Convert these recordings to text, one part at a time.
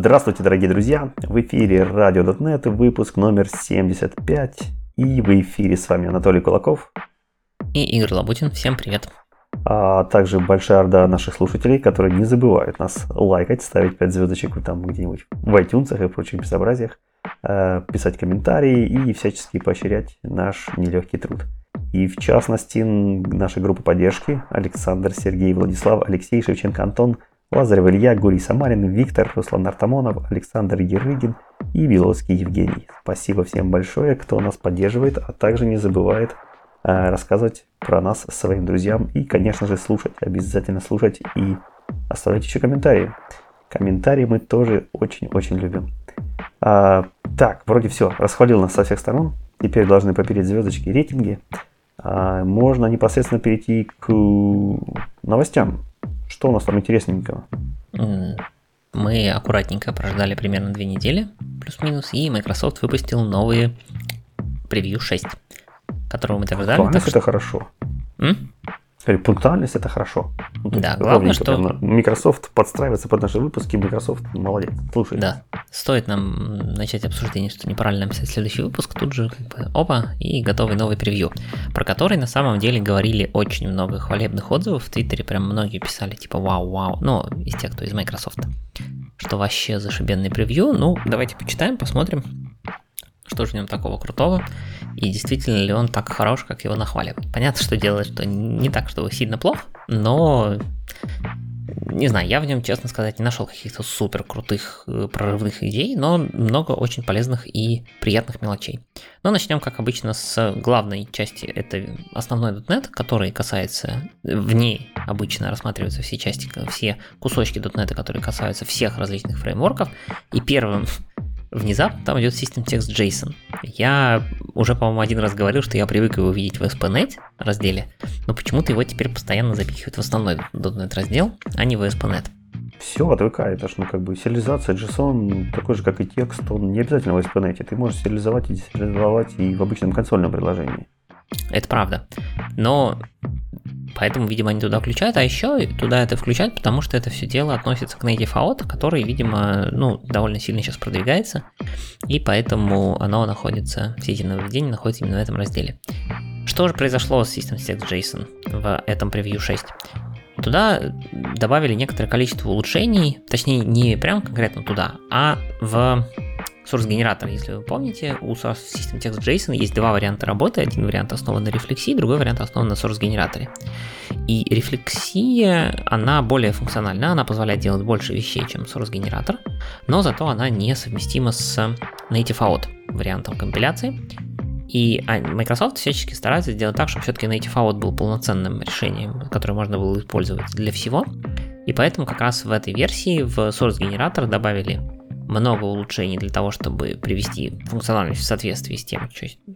Здравствуйте, дорогие друзья! В эфире Radio.net, выпуск номер 75. И в эфире с вами Анатолий Кулаков. И Игорь Лабутин. Всем привет. А также большая орда наших слушателей, которые не забывают нас лайкать, ставить 5 звездочек там где-нибудь в iTunes и прочих безобразиях, э, писать комментарии и всячески поощрять наш нелегкий труд. И в частности, наша группа поддержки Александр, Сергей, Владислав, Алексей, Шевченко, Антон, Лазарев Илья, Гурий Самарин, Виктор, Руслан Артамонов, Александр Ерыгин и Виловский Евгений. Спасибо всем большое, кто нас поддерживает, а также не забывает э, рассказывать про нас своим друзьям и, конечно же, слушать. Обязательно слушать и оставлять еще комментарии. Комментарии мы тоже очень-очень любим. А, так, вроде все, расхвалил нас со всех сторон. Теперь должны попереть звездочки рейтинги. А, можно непосредственно перейти к новостям. Что у нас там интересненького? Мы аккуратненько прождали примерно две недели, плюс-минус, и Microsoft выпустил новые превью 6, которого мы так ждали. Так, это хорошо. М? Пунктуальность это хорошо. Ну, да, главное, что... Microsoft подстраивается под наши выпуски, Microsoft молодец. Слушай. Да. Стоит нам начать обсуждение, что неправильно написать следующий выпуск, тут же как бы опа, и готовый новый превью, про который на самом деле говорили очень много хвалебных отзывов в Твиттере, прям многие писали типа вау-вау, ну, из тех, кто из Microsoft, что вообще зашибенный превью. Ну, давайте почитаем, посмотрим что же в нем такого крутого, и действительно ли он так хорош, как его нахваливают. Понятно, что делает, что не так, что сильно плохо, но не знаю, я в нем, честно сказать, не нашел каких-то супер крутых э, прорывных идей, но много очень полезных и приятных мелочей. Но начнем, как обычно, с главной части, это основной .NET, который касается, в ней обычно рассматриваются все части, все кусочки .NET, которые касаются всех различных фреймворков, и первым внезапно там идет System Text JSON. Я уже, по-моему, один раз говорил, что я привык его видеть в SPNet разделе, но почему-то его теперь постоянно запихивают в основной .NET раздел, а не в SPNet. Все отвыкает, же, ну, как бы сериализация JSON такой же, как и текст, он не обязательно в SPNet. Ты можешь сериализовать и десериализовать и в обычном консольном приложении. Это правда. Но Поэтому, видимо, они туда включают, а еще туда это включают, потому что это все дело относится к Native AOT, который, видимо, ну, довольно сильно сейчас продвигается, и поэтому оно находится, все эти нововведения находятся именно в этом разделе. Что же произошло с System Text JSON в этом превью 6? Туда добавили некоторое количество улучшений, точнее не прям конкретно туда, а в source генератор, если вы помните, у source System Text JSON есть два варианта работы. Один вариант основан на рефлексии, другой вариант основан на source генераторе. И рефлексия, она более функциональна, она позволяет делать больше вещей, чем source генератор, но зато она несовместима с native out вариантом компиляции. И а, Microsoft всячески старается сделать так, чтобы все-таки Native Out был полноценным решением, которое можно было использовать для всего. И поэтому как раз в этой версии в Source генератор добавили много улучшений для того, чтобы привести функциональность в соответствии с тем,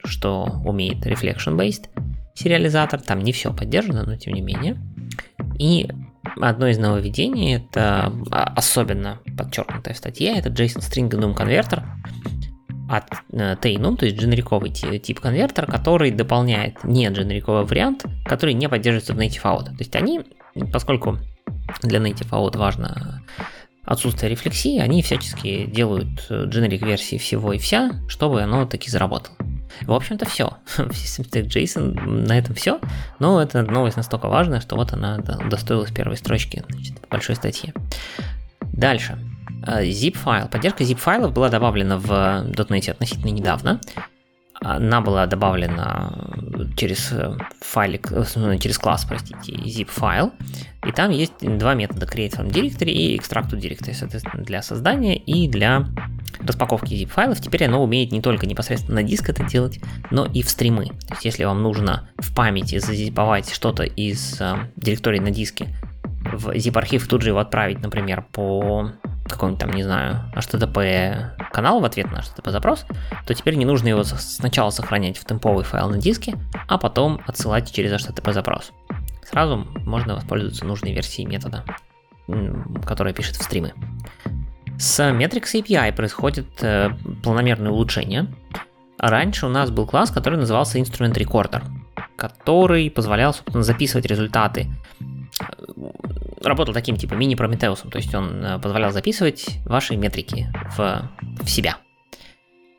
что умеет Reflection-Based сериализатор. Там не все поддержано, но тем не менее. И одно из нововведений, это а, особенно подчеркнутая в статье, это JSON String Enum конвертер от э, TNUM, то есть дженериковый тип конвертера, который дополняет не дженериковый вариант, который не поддерживается в Native Out. То есть они, поскольку для Native Out важно отсутствие рефлексии, они всячески делают дженерик э, версии всего и вся, чтобы оно таки заработало. В общем-то все. JSON на этом все. Но эта новость настолько важная, что вот она достоилась первой строчки значит, большой статье. Дальше. Э, zip файл. Поддержка zip файлов была добавлена в .NET относительно недавно она была добавлена через э, файлик, э, ну, через класс, простите, zip файл, и там есть два метода create from directory и extract to directory, соответственно, для создания и для распаковки zip файлов. Теперь оно умеет не только непосредственно на диск это делать, но и в стримы. То есть, если вам нужно в памяти зазиповать что-то из э, директории на диске в zip архив тут же его отправить, например, по какой-нибудь там, не знаю, HTTP канал в ответ на HTTP запрос, то теперь не нужно его сначала сохранять в темповый файл на диске, а потом отсылать через HTTP запрос. Сразу можно воспользоваться нужной версией метода, которая пишет в стримы. С Metrics API происходит э, планомерное улучшение. Раньше у нас был класс, который назывался Instrument Recorder, который позволял, собственно, записывать результаты работал таким типа мини-прометеусом, то есть он э, позволял записывать ваши метрики в, в себя.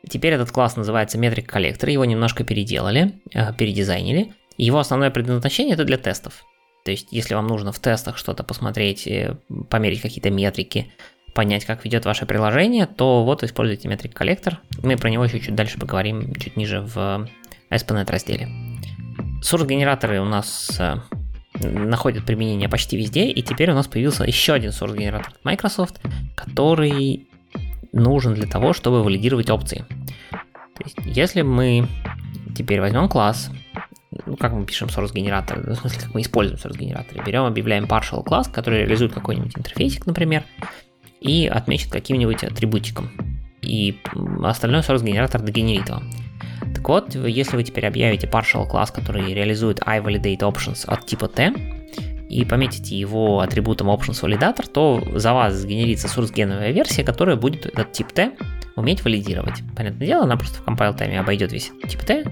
Теперь этот класс называется Metric Collector, его немножко переделали, э, передизайнили. Его основное предназначение это для тестов. То есть, если вам нужно в тестах что-то посмотреть, э, померить какие-то метрики, понять, как ведет ваше приложение, то вот используйте Metric Collector. Мы про него еще чуть дальше поговорим, чуть ниже в ASP.NET разделе. Source-генераторы у нас находят применение почти везде, и теперь у нас появился еще один source-генератор от Microsoft, который нужен для того, чтобы валидировать опции. То есть, если мы теперь возьмем класс, ну, как мы пишем source генератор, в смысле, как мы используем source генератор, берем, объявляем partial класс, который реализует какой-нибудь интерфейсик, например, и отмечен каким-нибудь атрибутиком. И остальной source генератор догенерит вам. Вот, если вы теперь объявите partial класс, который реализует iValidate options от типа T, и пометите его атрибутом options validator, то за вас сгенерится source-геновая версия, которая будет этот тип T уметь валидировать. Понятное дело, она просто в compile тайме обойдет весь тип T,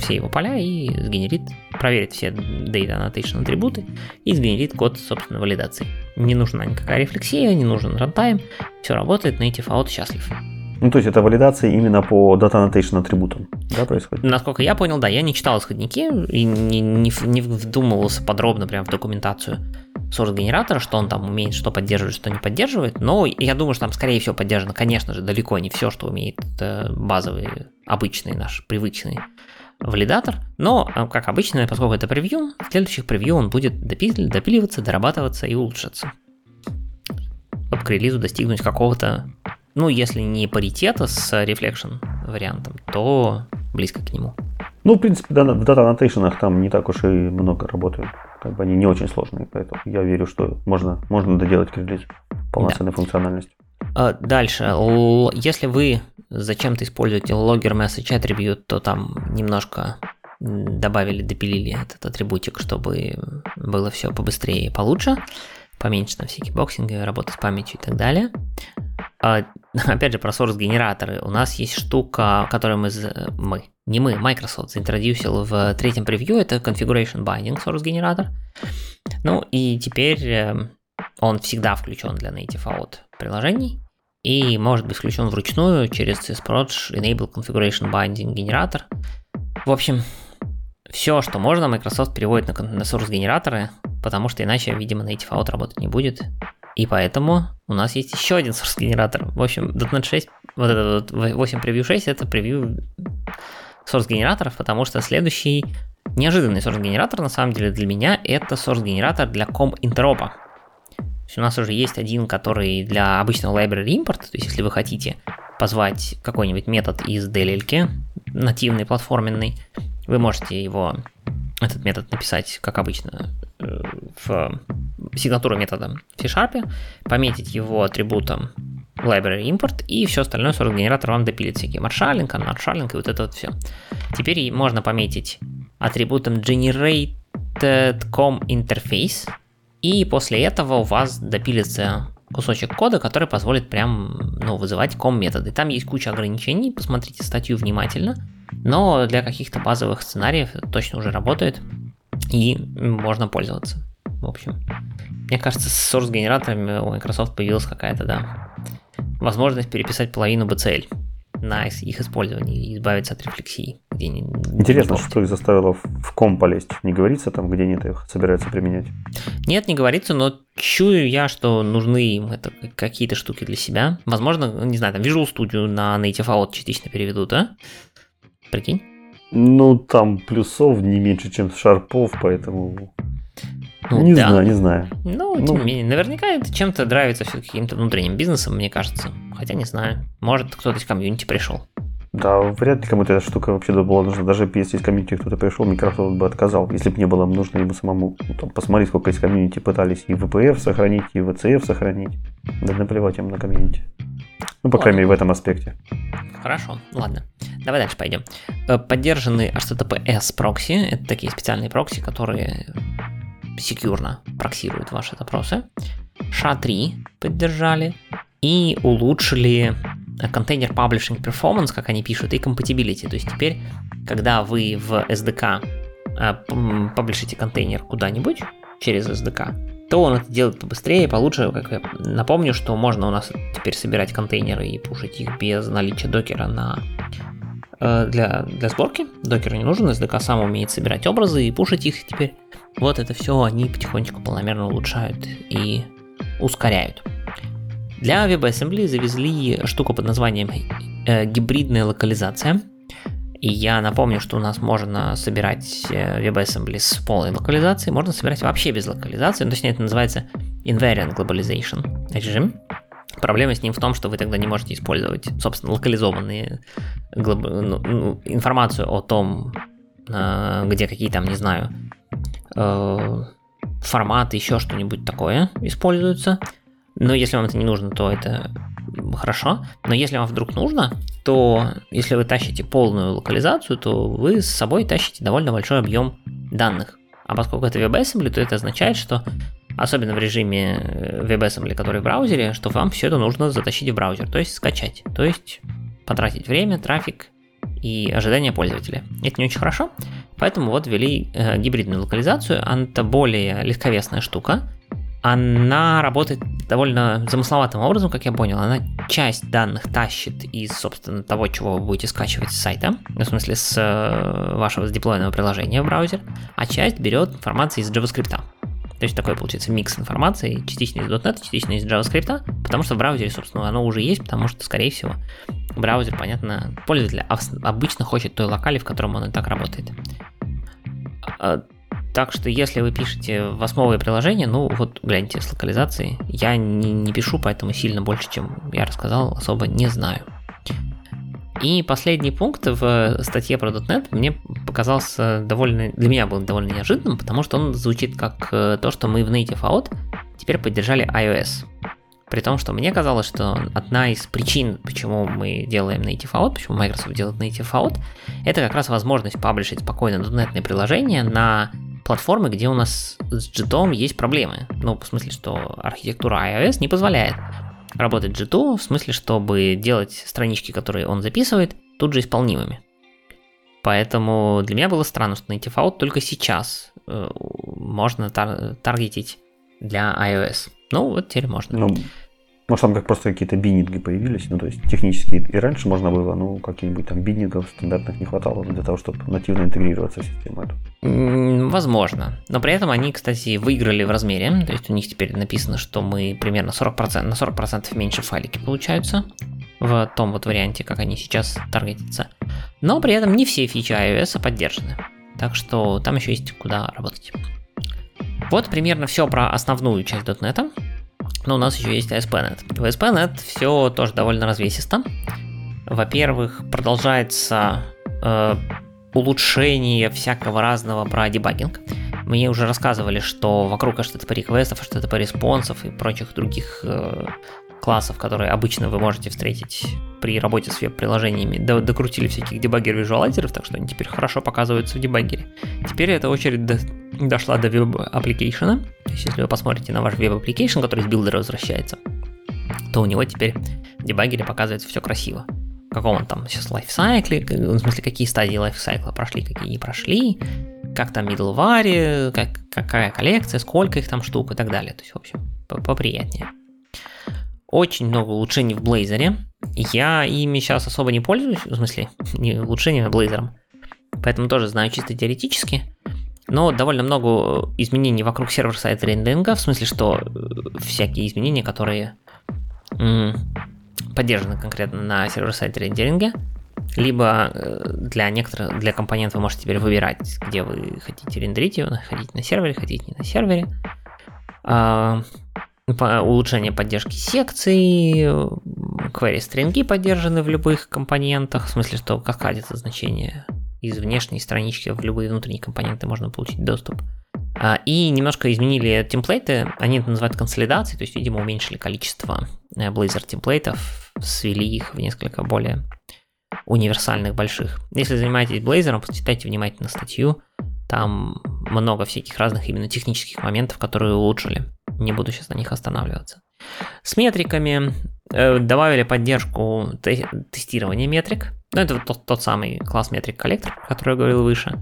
все его поля и сгенерит, проверит все data annotation атрибуты и сгенерит код, собственно, валидации. Не нужна никакая рефлексия, не нужен runtime, все работает, native out счастлив. Ну, то есть это валидация именно по Data Annotation атрибутам, да, происходит? Насколько я понял, да, я не читал исходники и не, не, не вдумывался подробно прям в документацию source генератора, что он там умеет, что поддерживает, что не поддерживает, но я думаю, что там скорее всего поддержано, конечно же, далеко не все, что умеет э, базовый, обычный наш, привычный валидатор, но, э, как обычно, поскольку это превью, в следующих превью он будет допиливаться, дорабатываться и улучшаться. К релизу достигнуть какого-то ну, если не паритета с Reflection вариантом, то близко к нему. Ну, в принципе, в Data Annotation там не так уж и много работают. Как бы они не очень сложные, поэтому я верю, что можно, можно доделать к релизу полноценной да. функциональности. А, дальше. Если вы зачем-то используете logger message attribute, то там немножко добавили, допилили этот атрибутик, чтобы было все побыстрее и получше поменьше на всякие боксинги, работа с памятью и так далее. А, опять же, про source генераторы. У нас есть штука, которую мы, мы, не мы, Microsoft заинтродюсил в третьем превью, это Configuration Binding source генератор. Ну и теперь э, он всегда включен для native out приложений и может быть включен вручную через CSProj Enable Configuration Binding генератор. В общем, все, что можно, Microsoft переводит на, на source генераторы, потому что иначе, видимо, native out работать не будет. И поэтому у нас есть еще один source генератор. В общем, .NET 6, вот этот вот 8 превью 6, это превью source генераторов, потому что следующий неожиданный source генератор, на самом деле, для меня, это source генератор для com интеропа. То есть у нас уже есть один, который для обычного library import, то есть если вы хотите позвать какой-нибудь метод из DLL, нативный, платформенный, вы можете его, этот метод написать, как обычно, в сигнатуру метода в C-Sharp, пометить его атрибутом library import, и все остальное 40 генератор вам допилит всякие маршалинг, unmarshалинг и вот это вот все. Теперь можно пометить атрибутом generated com interface, и после этого у вас допилится кусочек кода, который позволит прям ну, вызывать ком методы. Там есть куча ограничений, посмотрите статью внимательно, но для каких-то базовых сценариев точно уже работает и можно пользоваться. В общем, мне кажется, с source генераторами у Microsoft появилась какая-то, да, возможность переписать половину BCL на их использование и избавиться от рефлексии. Где не, Интересно, не что их заставило в ком полезть? Не говорится там, где они их собираются применять? Нет, не говорится, но чую я, что нужны им это какие-то штуки для себя. Возможно, не знаю, там Visual Studio на Native Out частично переведут, а? Прикинь? Ну, там плюсов не меньше, чем шарпов, поэтому... Ну, не да. знаю, не знаю. Ну, ну, тем не менее, наверняка это чем-то нравится все каким-то внутренним бизнесом, мне кажется. Хотя не знаю. Может, кто-то из комьюнити пришел. Да, вряд ли кому-то эта штука вообще была нужна. Даже если из комьюнити кто-то пришел, Microsoft бы отказал, если бы не было нужно ему самому. Ну, там, посмотреть, сколько из комьюнити пытались и VPF сохранить, и VCF сохранить. Да наплевать им на комьюнити. Ну, по крайней мере, в этом аспекте. Хорошо, ладно. Давай дальше пойдем. Э, поддержаны HTTPS прокси. Это такие специальные прокси, которые секьюрно проксируют ваши запросы. SHA-3 поддержали и улучшили контейнер Publishing Performance, как они пишут, и Compatibility. То есть теперь, когда вы в SDK э, паблишите контейнер куда-нибудь через SDK, то он это делает побыстрее, получше. Как я напомню, что можно у нас теперь собирать контейнеры и пушить их без наличия докера на э, для, для сборки. Докер не нужен, SDK сам умеет собирать образы и пушить их теперь. Вот это все они потихонечку планомерно улучшают и ускоряют. Для WebAssembly завезли штуку под названием э, гибридная локализация – и я напомню, что у нас можно собирать э, WebAssembly с полной локализацией, можно собирать вообще без локализации, ну, точнее это называется Invariant Globalization режим. Проблема с ним в том, что вы тогда не можете использовать, собственно, локализованные глоб... ну, ну, информацию о том, э, где какие там, не знаю, э, форматы, еще что-нибудь такое используются. Но если вам это не нужно, то это хорошо. Но если вам вдруг нужно, то если вы тащите полную локализацию, то вы с собой тащите довольно большой объем данных. А поскольку это WebAssembly, то это означает, что особенно в режиме э, WebAssembly, который в браузере, что вам все это нужно затащить в браузер, то есть скачать, то есть потратить время, трафик и ожидания пользователя. Это не очень хорошо, поэтому вот ввели э, гибридную локализацию, это более легковесная штука, она работает довольно замысловатым образом, как я понял. Она часть данных тащит из, собственно, того, чего вы будете скачивать с сайта, в смысле с э, вашего сдеплойного приложения в браузер, а часть берет информацию из JavaScript. То есть такой получается микс информации, частично из .NET, частично из JavaScript, потому что в браузере, собственно, оно уже есть, потому что, скорее всего, браузер, понятно, пользователь обычно хочет той локали, в котором он и так работает. Так что если вы пишете восьмое приложение, ну вот гляньте с локализацией. Я не, не пишу, поэтому сильно больше, чем я рассказал, особо не знаю. И последний пункт в статье про .NET мне показался довольно, для меня был довольно неожиданным, потому что он звучит как э, то, что мы в Native Out теперь поддержали iOS. При том, что мне казалось, что одна из причин, почему мы делаем Native Out, почему Microsoft делает Native Out, это как раз возможность паблишить спокойно .NET приложение на платформы, где у нас с JIT есть проблемы. Ну, в смысле, что архитектура iOS не позволяет работать JIT, в смысле, чтобы делать странички, которые он записывает, тут же исполнимыми. Поэтому для меня было странно, что Native Out только сейчас э, можно тар- таргетить для iOS. Ну, вот теперь можно. Ну, может, там как просто какие-то биннинги появились, ну, то есть технически и раньше можно было, ну, каких-нибудь там биннингов стандартных не хватало для того, чтобы нативно интегрироваться в систему эту. Возможно. Но при этом они, кстати, выиграли в размере, то есть у них теперь написано, что мы примерно 40%, на 40% меньше файлики получаются в том вот варианте, как они сейчас таргетятся. Но при этом не все фичи iOS поддержаны. Так что там еще есть куда работать. Вот примерно все про основную часть .NET. Но у нас еще есть ASP.NET. В ASP.NET все тоже довольно развесисто. Во-первых, продолжается э, улучшение всякого разного про дебагинг. Мне уже рассказывали, что вокруг HTTP реквестов, HTTP респонсов и прочих других э, классов, которые обычно вы можете встретить при работе с веб-приложениями, докрутили всяких debugger visualizer ов, так что они теперь хорошо показываются в дебаггере. Теперь эта очередь до, дошла до web application а. То есть, если вы посмотрите на ваш web application, который из билдера возвращается, то у него теперь в дебаггере показывается все красиво. В каком он там сейчас lifecycle е, в смысле, какие стадии lifecycle а прошли, какие не прошли, как там middleware, как, какая коллекция, сколько их там штук и так далее. То есть, в общем, поприятнее. Очень много улучшений в Blazor. Я ими сейчас особо не пользуюсь, в смысле, не улучшениями, а Blazor. Поэтому тоже знаю чисто теоретически. Но довольно много изменений вокруг сервер-сайт рендеринга, в смысле, что э, всякие изменения, которые поддержаны конкретно на сервер-сайт рендеринге, либо э, для некоторых, для компонентов вы можете теперь выбирать, где вы хотите рендерить его, хотите на сервере, хотите не на сервере. А, улучшение поддержки секций, query стринги поддержаны в любых компонентах, в смысле, что каскадится значение из внешней странички в любые внутренние компоненты можно получить доступ. А, и немножко изменили темплейты, они это называют консолидацией, то есть, видимо, уменьшили количество э, Blazor темплейтов, свели их в несколько более универсальных больших. Если занимаетесь Blazor, почитайте внимательно статью, там много всяких разных именно технических моментов, которые улучшили. Не буду сейчас на них останавливаться. С метриками э, добавили поддержку те- тестирования метрик. Ну, это тот, тот самый класс метрик коллектор, о котором я говорил выше.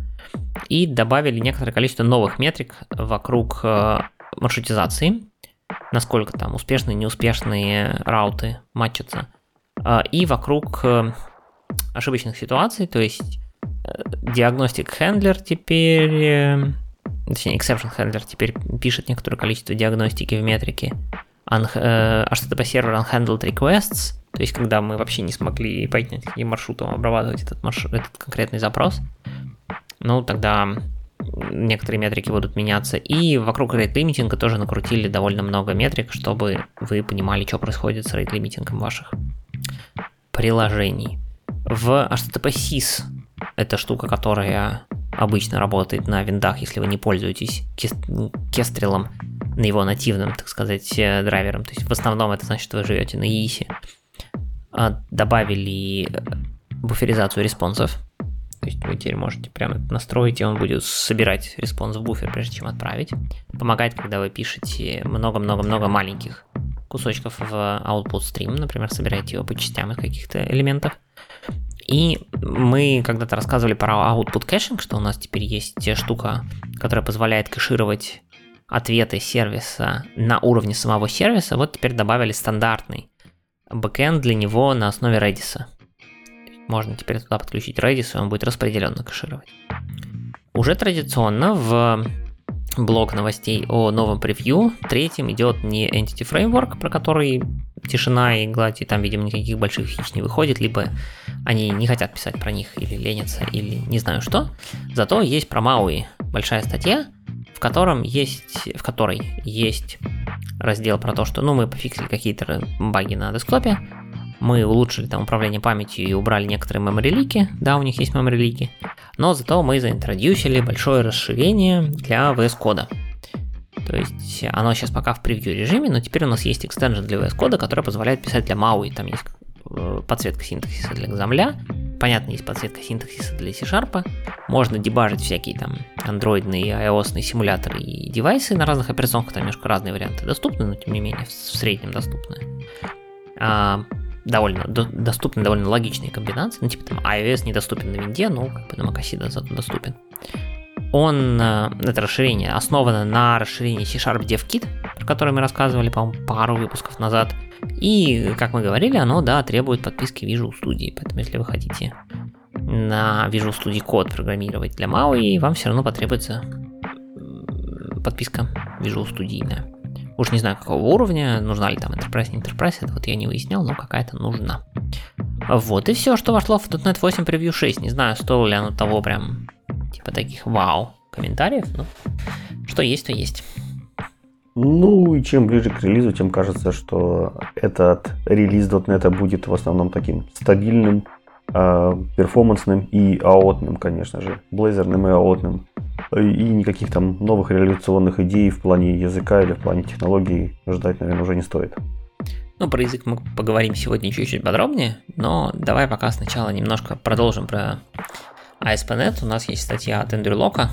И добавили некоторое количество новых метрик вокруг э, маршрутизации, насколько там успешные, неуспешные рауты матчатся, а, и вокруг э, ошибочных ситуаций, то есть диагностик хендлер теперь, э, точнее, exception handler теперь пишет некоторое количество диагностики в метрике, HTTP сервер unhandled requests, то есть когда мы вообще не смогли поднять каким маршрутом обрабатывать этот, маршрут, этот конкретный запрос, ну тогда некоторые метрики будут меняться. И вокруг рейт-лимитинга тоже накрутили довольно много метрик, чтобы вы понимали, что происходит с рейт-лимитингом ваших приложений. В HTTP SYS это штука, которая обычно работает на виндах, если вы не пользуетесь Kestrel ом, на его нативным, так сказать, э, драйвером. То есть в основном это значит, что вы живете на IIS. А, добавили э, буферизацию response ов. То есть вы теперь можете прямо настроить, и он будет собирать response в буфер, прежде чем отправить. Помогает, когда вы пишете много-много-много маленьких кусочков в output stream, например, собираете его по частям из каких-то элементов. И мы когда-то рассказывали про output caching, что у нас теперь есть штука, которая позволяет кэшировать ответы сервиса на уровне самого сервиса. Вот теперь добавили стандартный бэкэнд для него на основе Redis. Можно теперь туда подключить Redis, и он будет распределенно кэшировать. Уже традиционно в блок новостей о новом превью. Третьим идет не Entity Framework, про который тишина и гладь, и там, видимо, никаких больших фич не выходит, либо они не хотят писать про них, или ленятся, или не знаю что. Зато есть про MAUI большая статья, в котором есть, в которой есть раздел про то, что, ну, мы пофиксили какие-то баги на десктопе, мы улучшили там управление памятью и убрали некоторые мемори-лики, да, у них есть мемори-лики, но зато мы заинтродюсили большое расширение для VS кода. То есть оно сейчас пока в превью режиме, но теперь у нас есть экстенжен для VS кода, который позволяет писать для MAUI. Там есть э, подсветка синтаксиса для Xaml, понятно, есть подсветка синтаксиса для C-Sharp, можно дебажить всякие там андроидные, ios симуляторы и девайсы на разных операционках, там немножко разные варианты доступны, но тем не менее в среднем доступны. А, довольно до, доступны довольно логичные комбинации. Ну, типа там iOS недоступен на винде, но как бы на macOS зато доступен. Он, э, это расширение, основано на расширении C-Sharp DevKit, про которое мы рассказывали, по-моему, пару выпусков назад. И, как мы говорили, оно, да, требует подписки Visual Studio. Поэтому, если вы хотите на Visual Studio код программировать для MAUI, вам все равно потребуется подписка Visual Studio. Уж не знаю, какого уровня, нужна ли там Enterprise, не Enterprise, это вот я не выяснял, но какая-то нужна. Вот и все, что вошло в .NET 8 Preview 6. Не знаю, стоило ли оно того прям, типа таких вау комментариев, но что есть, то есть. Ну и чем ближе к релизу, тем кажется, что этот релиз .NET будет в основном таким стабильным, э, перформансным и аотным, конечно же, блейзерным и аотным. И никаких там новых реализационных идей в плане языка или в плане технологий ждать, наверное, уже не стоит. Ну, про язык мы поговорим сегодня чуть-чуть подробнее, но давай пока сначала немножко продолжим про ASP.NET. У нас есть статья от Эндрю Лока,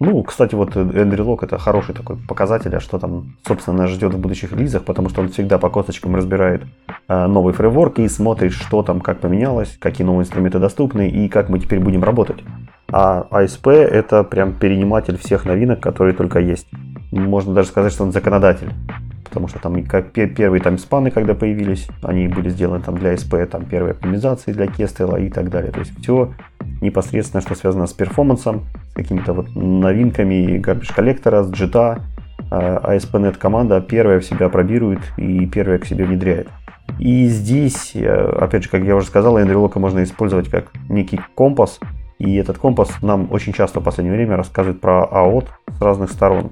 ну, кстати, вот Эндрю Лок это хороший такой показатель, а что там, собственно, нас ждет в будущих релизах, потому что он всегда по косточкам разбирает э, новый фрейворк и смотрит, что там, как поменялось, какие новые инструменты доступны и как мы теперь будем работать. А ASP это прям перениматель всех новинок, которые только есть. Можно даже сказать, что он законодатель. Потому что там как первые там спаны, когда появились, они были сделаны там для ASP, там первые оптимизации для Кестела и так далее. То есть все непосредственно, что связано с перформансом, с какими-то вот новинками garbage коллектора, с JIT, ASP.NET команда первая в себя пробирует и первая к себе внедряет. И здесь, э, опять же, как я уже сказал, Эндрю можно использовать как некий компас, и этот компас нам очень часто в последнее время рассказывает про AOT с разных сторон.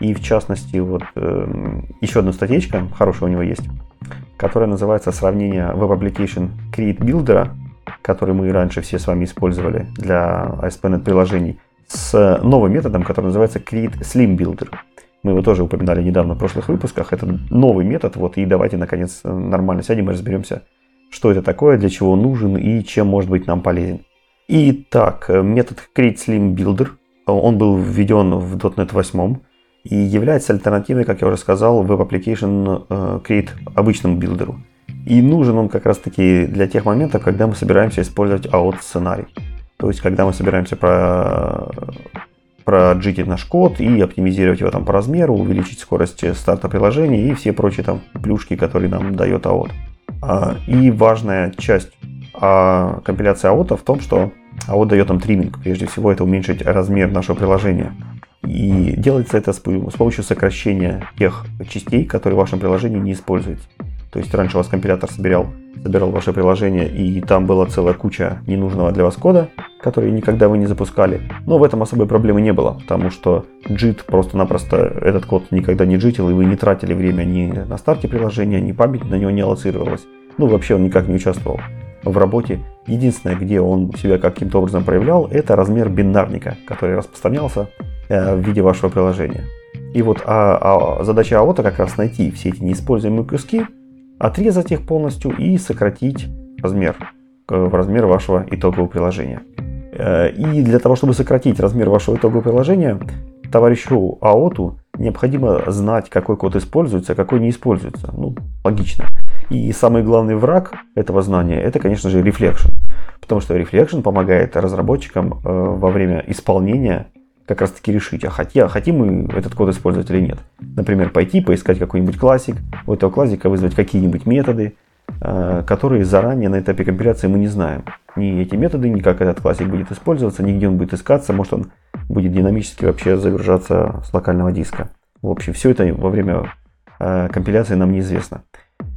И в частности, вот э, еще одна статьечка, хорошая у него есть, которая называется «Сравнение Web Application Create Builder который мы раньше все с вами использовали для ASP.NET приложений, с новым методом, который называется Create Slim Builder. Мы его тоже упоминали недавно в прошлых выпусках. Это новый метод, вот, и давайте, наконец, нормально сядем и разберемся, что это такое, для чего он нужен и чем может быть нам полезен. Итак, метод Create Slim Builder, он был введен в .NET 8 и является альтернативой, как я уже сказал, Web Application э, Create обычному билдеру. И нужен он как раз таки для тех моментов, когда мы собираемся использовать out сценарий. То есть, когда мы собираемся про... проджитить наш код и оптимизировать его там по размеру, увеличить скорость старта приложения и все прочие там плюшки, которые нам дает AOT. А, и важная часть а, компиляции AOT в том, что AOT дает нам триминг. Прежде всего, это уменьшить размер нашего приложения. И делается это с помощью сокращения тех частей, которые в вашем приложении не используете. То есть раньше у вас компилятор собирал, собирал ваше приложение, и там была целая куча ненужного для вас кода, который никогда вы не запускали. Но в этом особой проблемы не было, потому что JIT просто-напросто этот код никогда не джитил, и вы не тратили время ни на старте приложения, ни память на него не аллоцировалась. Ну, вообще он никак не участвовал в работе. Единственное, где он себя каким-то образом проявлял, это размер бинарника, который распространялся в виде вашего приложения. И вот а, а задача АОТа как раз найти все эти неиспользуемые куски, отрезать их полностью и сократить размер в размер вашего итогового приложения. Э, и для того, чтобы сократить размер вашего итогового приложения, товарищу АОТу необходимо знать, какой код используется, а какой не используется. Ну, логично. И самый главный враг этого знания, это, конечно же, Reflection. Потому что Reflection помогает разработчикам э, во время исполнения как раз таки решить, а хотя, хотим мы этот код использовать или нет. Например, пойти поискать какой-нибудь классик, у этого классика вызвать какие-нибудь методы, э, которые заранее на этапе компиляции мы не знаем. Ни эти методы, ни как этот классик будет использоваться, ни где он будет искаться, может он будет динамически вообще загружаться с локального диска. В общем, все это во время э, компиляции нам неизвестно.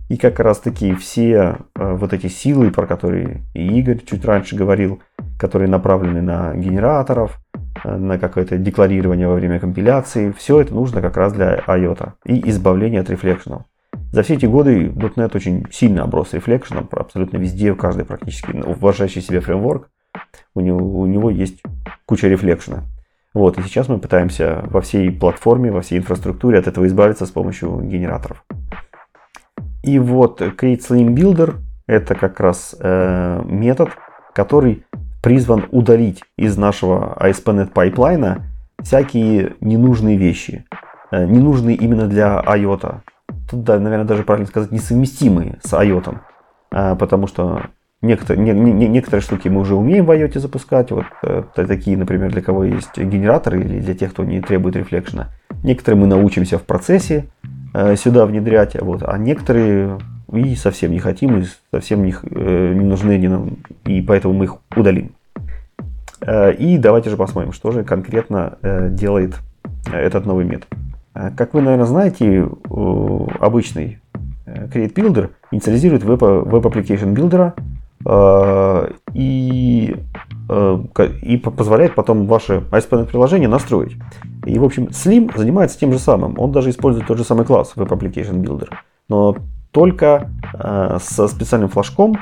И как раз таки все э, вот эти силы, про которые и Игорь чуть раньше говорил, которые направлены на генераторов, на какое-то декларирование во время компиляции. Все это нужно как раз для IOTA и избавления от рефлекшенов. За все эти годы .NET очень сильно оброс рефлекшеном, абсолютно везде, в каждой практически уважающий себе фреймворк, у него, у него есть куча рефлекшена. Вот, и сейчас мы пытаемся во всей платформе, во всей инфраструктуре от этого избавиться с помощью генераторов. И вот Create это как раз э, метод, который призван удалить из нашего ASP.NET пайплайна всякие ненужные вещи, э, ненужные именно для AOT а. Тут, да, наверное, даже правильно сказать, несовместимые с AOT ом, э, потому что некоторые, не, не, некоторые штуки мы уже умеем в AOT запускать, вот э, такие, например, для кого есть генераторы или для тех, кто не требует reflection а. Некоторые мы научимся в процессе сюда внедрять, вот, а некоторые и совсем не хотим, и совсем не, э, не нужны они нам, и поэтому мы их удалим. Э, и давайте же посмотрим, что же конкретно э, делает этот новый метод. Как вы, наверное, знаете, обычный Create Builder инициализирует Web, Web Application Builder и, и позволяет потом ваше ASP.NET приложение настроить. И, в общем, Slim занимается тем же самым. Он даже использует тот же самый класс Web Application Builder. Но только э, со специальным флажком,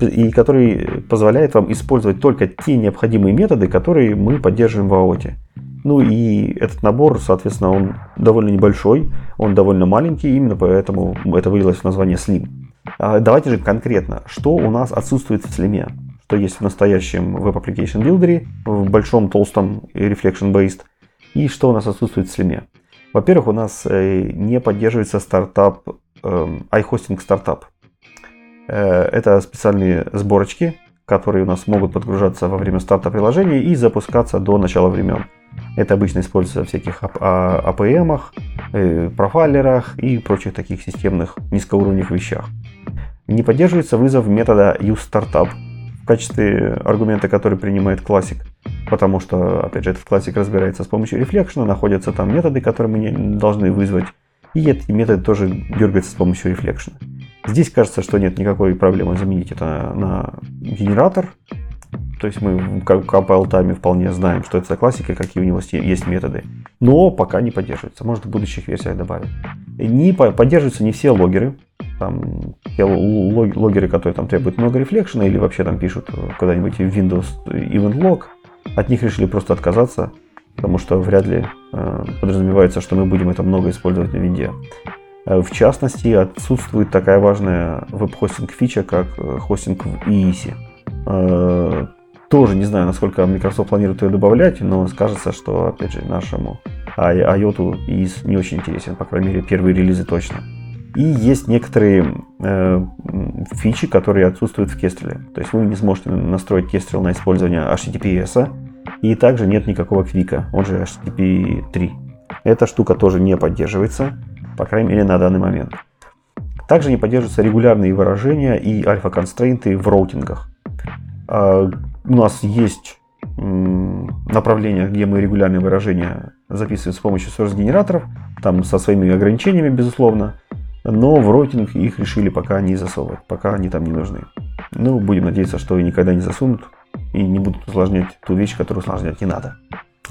и, который позволяет вам использовать только те необходимые методы, которые мы поддерживаем в AOT. Ну и этот набор, соответственно, он довольно небольшой, он довольно маленький, именно поэтому это вылилось в название Slim. А давайте же конкретно, что у нас отсутствует в Slim, что есть в настоящем Web Application Builder, в большом, толстом Reflection Based, и что у нас отсутствует в Slim. Во-первых, у нас э, не поддерживается стартап iHosting Startup. Э, это специальные сборочки, которые у нас могут подгружаться во время старта приложения и запускаться до начала времен. Это обычно используется в всяких APM, а, э, профайлерах и прочих таких системных низкоуровневых вещах. Не поддерживается вызов метода useStartup в качестве аргумента, который принимает классик, потому что, опять же, этот классик разбирается с помощью рефлекшена, находятся там методы, которые мы не должны вызвать и эти методы тоже дергаются с помощью рефлекшена. Здесь кажется, что нет никакой проблемы заменить это на генератор. То есть мы в compile time вполне знаем, что это за классика, какие у него есть методы. Но пока не поддерживается. Может в будущих версиях добавят. Не поддерживаются не все логеры. Там те логеры, которые там требуют много рефлекшена или вообще там пишут куда-нибудь в Windows Event Log. От них решили просто отказаться потому что вряд ли э, подразумевается, что мы будем это много использовать на винде. Э, в частности, отсутствует такая важная веб-хостинг фича, как э, хостинг в EEC. Тоже не знаю, насколько Microsoft планирует ее добавлять, но скажется, что, опять же, нашему IOT EES не очень интересен, по крайней мере, первые релизы точно. И есть некоторые э, фичи, которые отсутствуют в Kestrel. То есть вы не сможете настроить Kestrel на использование HTTPS, и также нет никакого квика, он же HTTP 3. Эта штука тоже не поддерживается, по крайней мере на данный момент. Также не поддерживаются регулярные выражения и альфа-констрейнты в роутингах. А, у нас есть направления, где мы регулярные выражения записываем с помощью source-генераторов, там со своими ограничениями, безусловно, но в роутинг их решили пока не засовывать, пока они там не нужны. Ну, будем надеяться, что и никогда не засунут и не будут усложнять ту вещь, которую усложнять не надо.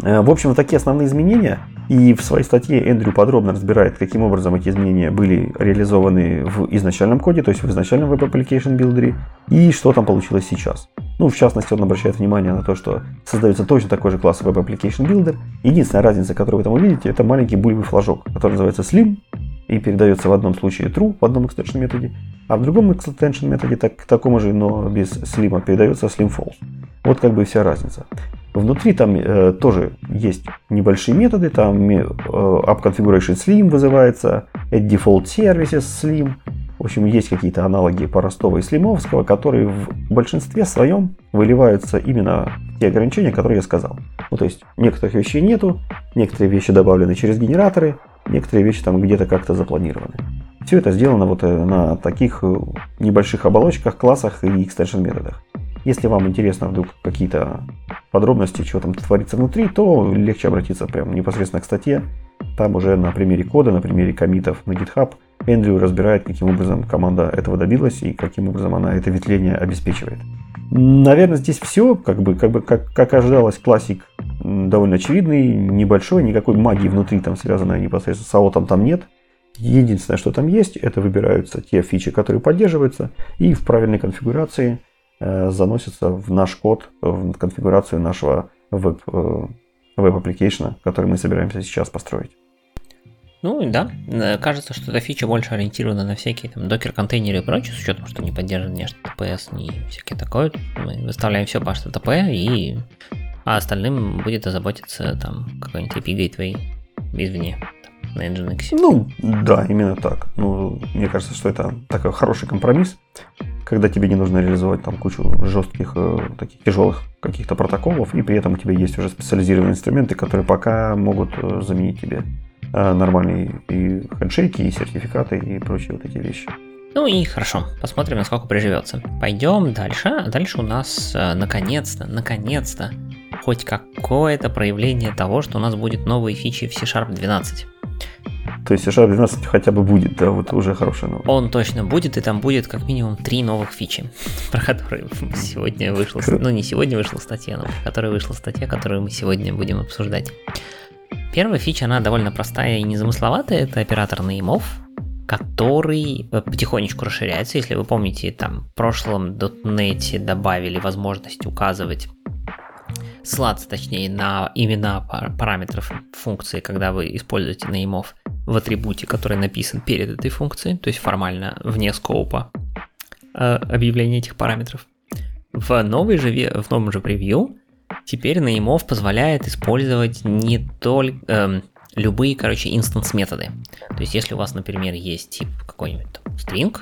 Э, в общем, такие основные изменения. И в своей статье Эндрю подробно разбирает, каким образом эти изменения были реализованы в изначальном коде, то есть в изначальном Web Application Builder, и что там получилось сейчас. Ну, в частности, он обращает внимание на то, что создается точно такой же класс Web Application Builder. Единственная разница, которую вы там увидите, это маленький булевый флажок, который называется Slim, и передается в одном случае true в одном extension методе, а в другом extension методе так, такому же, но без slim передается slim false. Вот как бы вся разница. Внутри там э, тоже есть небольшие методы, там э, app configuration slim вызывается, add default services slim. В общем, есть какие-то аналоги Поростова и Слимовского, которые в большинстве своем выливаются именно в те ограничения, которые я сказал. Ну, то есть, некоторых вещей нету, некоторые вещи добавлены через генераторы, некоторые вещи там где-то как-то запланированы. Все это сделано вот э, на таких э, небольших оболочках, классах и экстеншн методах. Если вам интересно вдруг какие-то подробности, что там творится внутри, то легче обратиться прямо непосредственно к статье. Там уже на примере кода, на примере комитов на GitHub Эндрю разбирает, каким образом команда этого добилась и каким образом она это ветвление обеспечивает. Наверное, здесь все, как бы, как бы, как, как ожидалось, классик довольно очевидный, небольшой, никакой магии внутри там связанной непосредственно с AOT ом там нет. Единственное, что там есть, это выбираются те фичи, которые поддерживаются, и в правильной конфигурации э, заносятся в наш код, в конфигурацию нашего веб, э, web application а, который мы собираемся сейчас построить. Ну да, кажется, что эта фича больше ориентирована на всякие там докер-контейнеры и прочее, с учетом, что не поддержан ни HTTPS, ни всякие такое. Мы выставляем все по HTTP, и... а остальным будет озаботиться там какой-нибудь API Gateway извне на Nginx. Ну, да, именно так. Ну, мне кажется, что это такой хороший компромисс, когда тебе не нужно реализовать там кучу жестких, э, таких тяжелых каких-то протоколов, и при этом у тебя есть уже специализированные инструменты, которые пока могут э, заменить тебе нормальные и хендшейки, и сертификаты, и прочие вот эти вещи. Ну и хорошо, посмотрим, насколько приживется. Пойдем дальше. А дальше у нас э, наконец-то, наконец-то, хоть какое-то проявление того, что у нас будет новые фичи в C-Sharp 12. То есть C-Sharp 12 хотя бы будет, да, вот уже хорошая новость. Он точно будет, и там будет как минимум три новых фичи, про которые сегодня вышла, ну не сегодня вышла статья, но про которые вышла статья, которую мы сегодня будем обсуждать. Первая фича, она довольно простая и незамысловатая, это оператор неймов, который э, потихонечку расширяется. Если вы помните, там в прошлом .NET добавили возможность указывать ссылаться, точнее, на имена параметров функции, когда вы используете неймов в атрибуте, который написан перед этой функцией, то есть формально вне скопа э, объявления этих параметров. В, новой же, в новом же превью Теперь Naimov позволяет использовать не только эм, любые, короче, instance методы. То есть, если у вас, например, есть тип какой-нибудь string,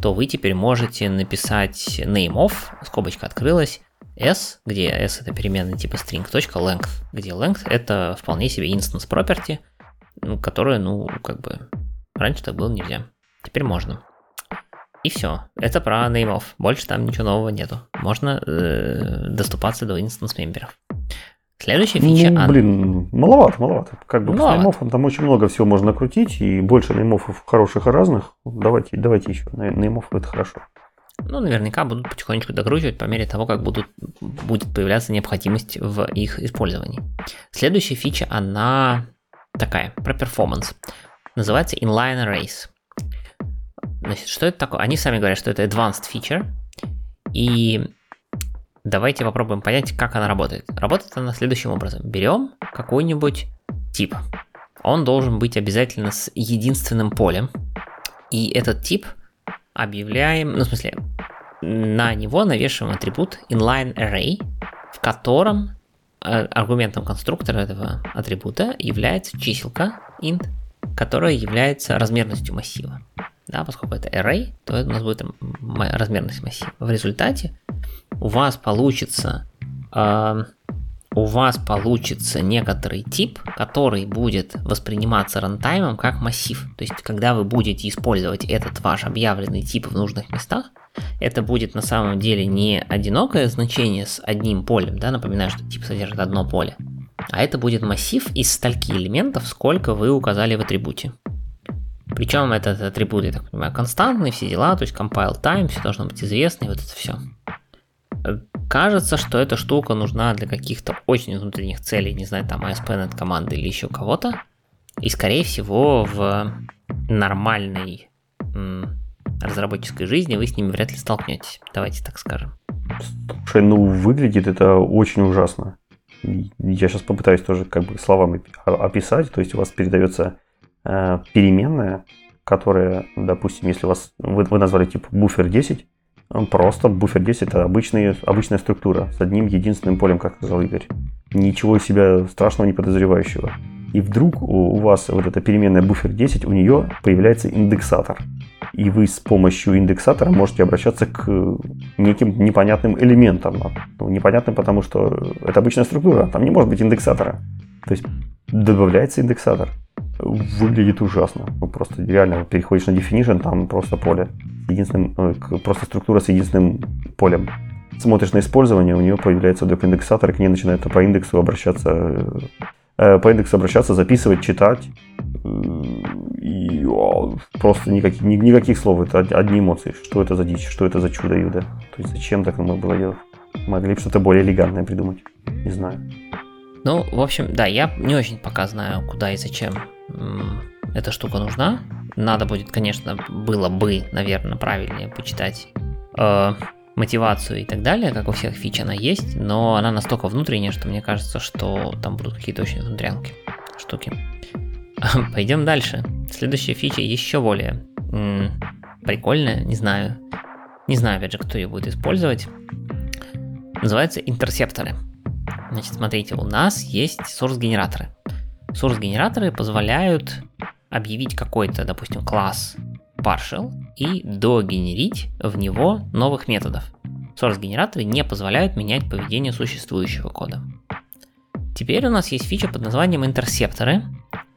то вы теперь можете написать nameof, скобочка открылась, s, где s это переменная типа string, length, где length это вполне себе instance property, которая, ну, как бы, раньше так было нельзя. Теперь можно. И все. Это про nameof. Больше там ничего нового нету. Можно э, доступаться до instance member ов. Следующая фича... Ну, блин, маловато, маловато. Как бы маловато. с неймофом там очень много всего можно крутить, и больше неймофов хороших и разных. Давайте, давайте еще. Неймов это хорошо. Ну, наверняка будут потихонечку докручивать по мере того, как будут, будет появляться необходимость в их использовании. Следующая фича, она такая, про перформанс. Называется Inline Arrays. Значит, что это такое? Они сами говорят, что это advanced feature. И давайте попробуем понять, как она работает. Работает она следующим образом. Берем какой-нибудь тип. Он должен быть обязательно с единственным полем. И этот тип объявляем, ну в смысле, на него навешиваем атрибут inline array, в котором э, аргументом конструктора этого атрибута является чиселка int, которая является размерностью массива да, поскольку это array, то это у нас будет размерность массива. В результате у вас получится э, у вас получится некоторый тип, который будет восприниматься рантаймом как массив. То есть, когда вы будете использовать этот ваш объявленный тип в нужных местах, это будет на самом деле не одинокое значение с одним полем, да, напоминаю, что тип содержит одно поле, а это будет массив из стольки элементов, сколько вы указали в атрибуте. Причем этот атрибут, я так понимаю, константный, все дела, то есть compile time, все должно быть известно, и вот это все. Кажется, что эта штука нужна для каких-то очень внутренних целей, не знаю, там ASP.NET команды или еще кого-то. И, скорее всего, в нормальной м, разработческой жизни вы с ними вряд ли столкнетесь. Давайте так скажем. Слушай, ну выглядит это очень ужасно. Я сейчас попытаюсь тоже как бы словами описать. То есть у вас передается переменная, которая, допустим, если вас вы, вы назвали тип буфер 10, Просто буфер 10 это обычный, обычная структура с одним единственным полем, как сказал Игорь. Ничего из себя страшного не подозревающего. И вдруг у, вас вот эта переменная буфер 10, у нее появляется индексатор. И вы с помощью индексатора можете обращаться к неким непонятным элементам. Ну, непонятным, потому что это обычная структура, там не может быть индексатора. То есть добавляется индексатор. Выглядит ужасно. Ну, просто реально переходишь на definition, там просто поле единственным, э, просто структура с единственным полем. Смотришь на использование, у нее появляется вдруг индексатор, к ней начинает по индексу обращаться, э, по индексу обращаться, записывать, читать. И о, просто никаких, никаких слов, это одни эмоции. Что это за дичь, что это за чудо юда. То есть зачем так мы было делать? Могли бы что-то более элегантное придумать. Не знаю. Ну, в общем, да, я не очень пока знаю, куда и зачем эта штука нужна. Надо будет, конечно, было бы, наверное, правильнее почитать э, мотивацию и так далее, как у всех фич она есть, но она настолько внутренняя, что мне кажется, что там будут какие-то очень внутрянки штуки. Пойдем дальше. Следующая фича еще более м- прикольная, не знаю. Не знаю, опять же, кто ее будет использовать. Называется интерсепторы. Значит, смотрите, у нас есть source-генераторы. Source-генераторы позволяют объявить какой-то, допустим, класс partial и догенерить в него новых методов. Source-генераторы не позволяют менять поведение существующего кода. Теперь у нас есть фича под названием интерсепторы,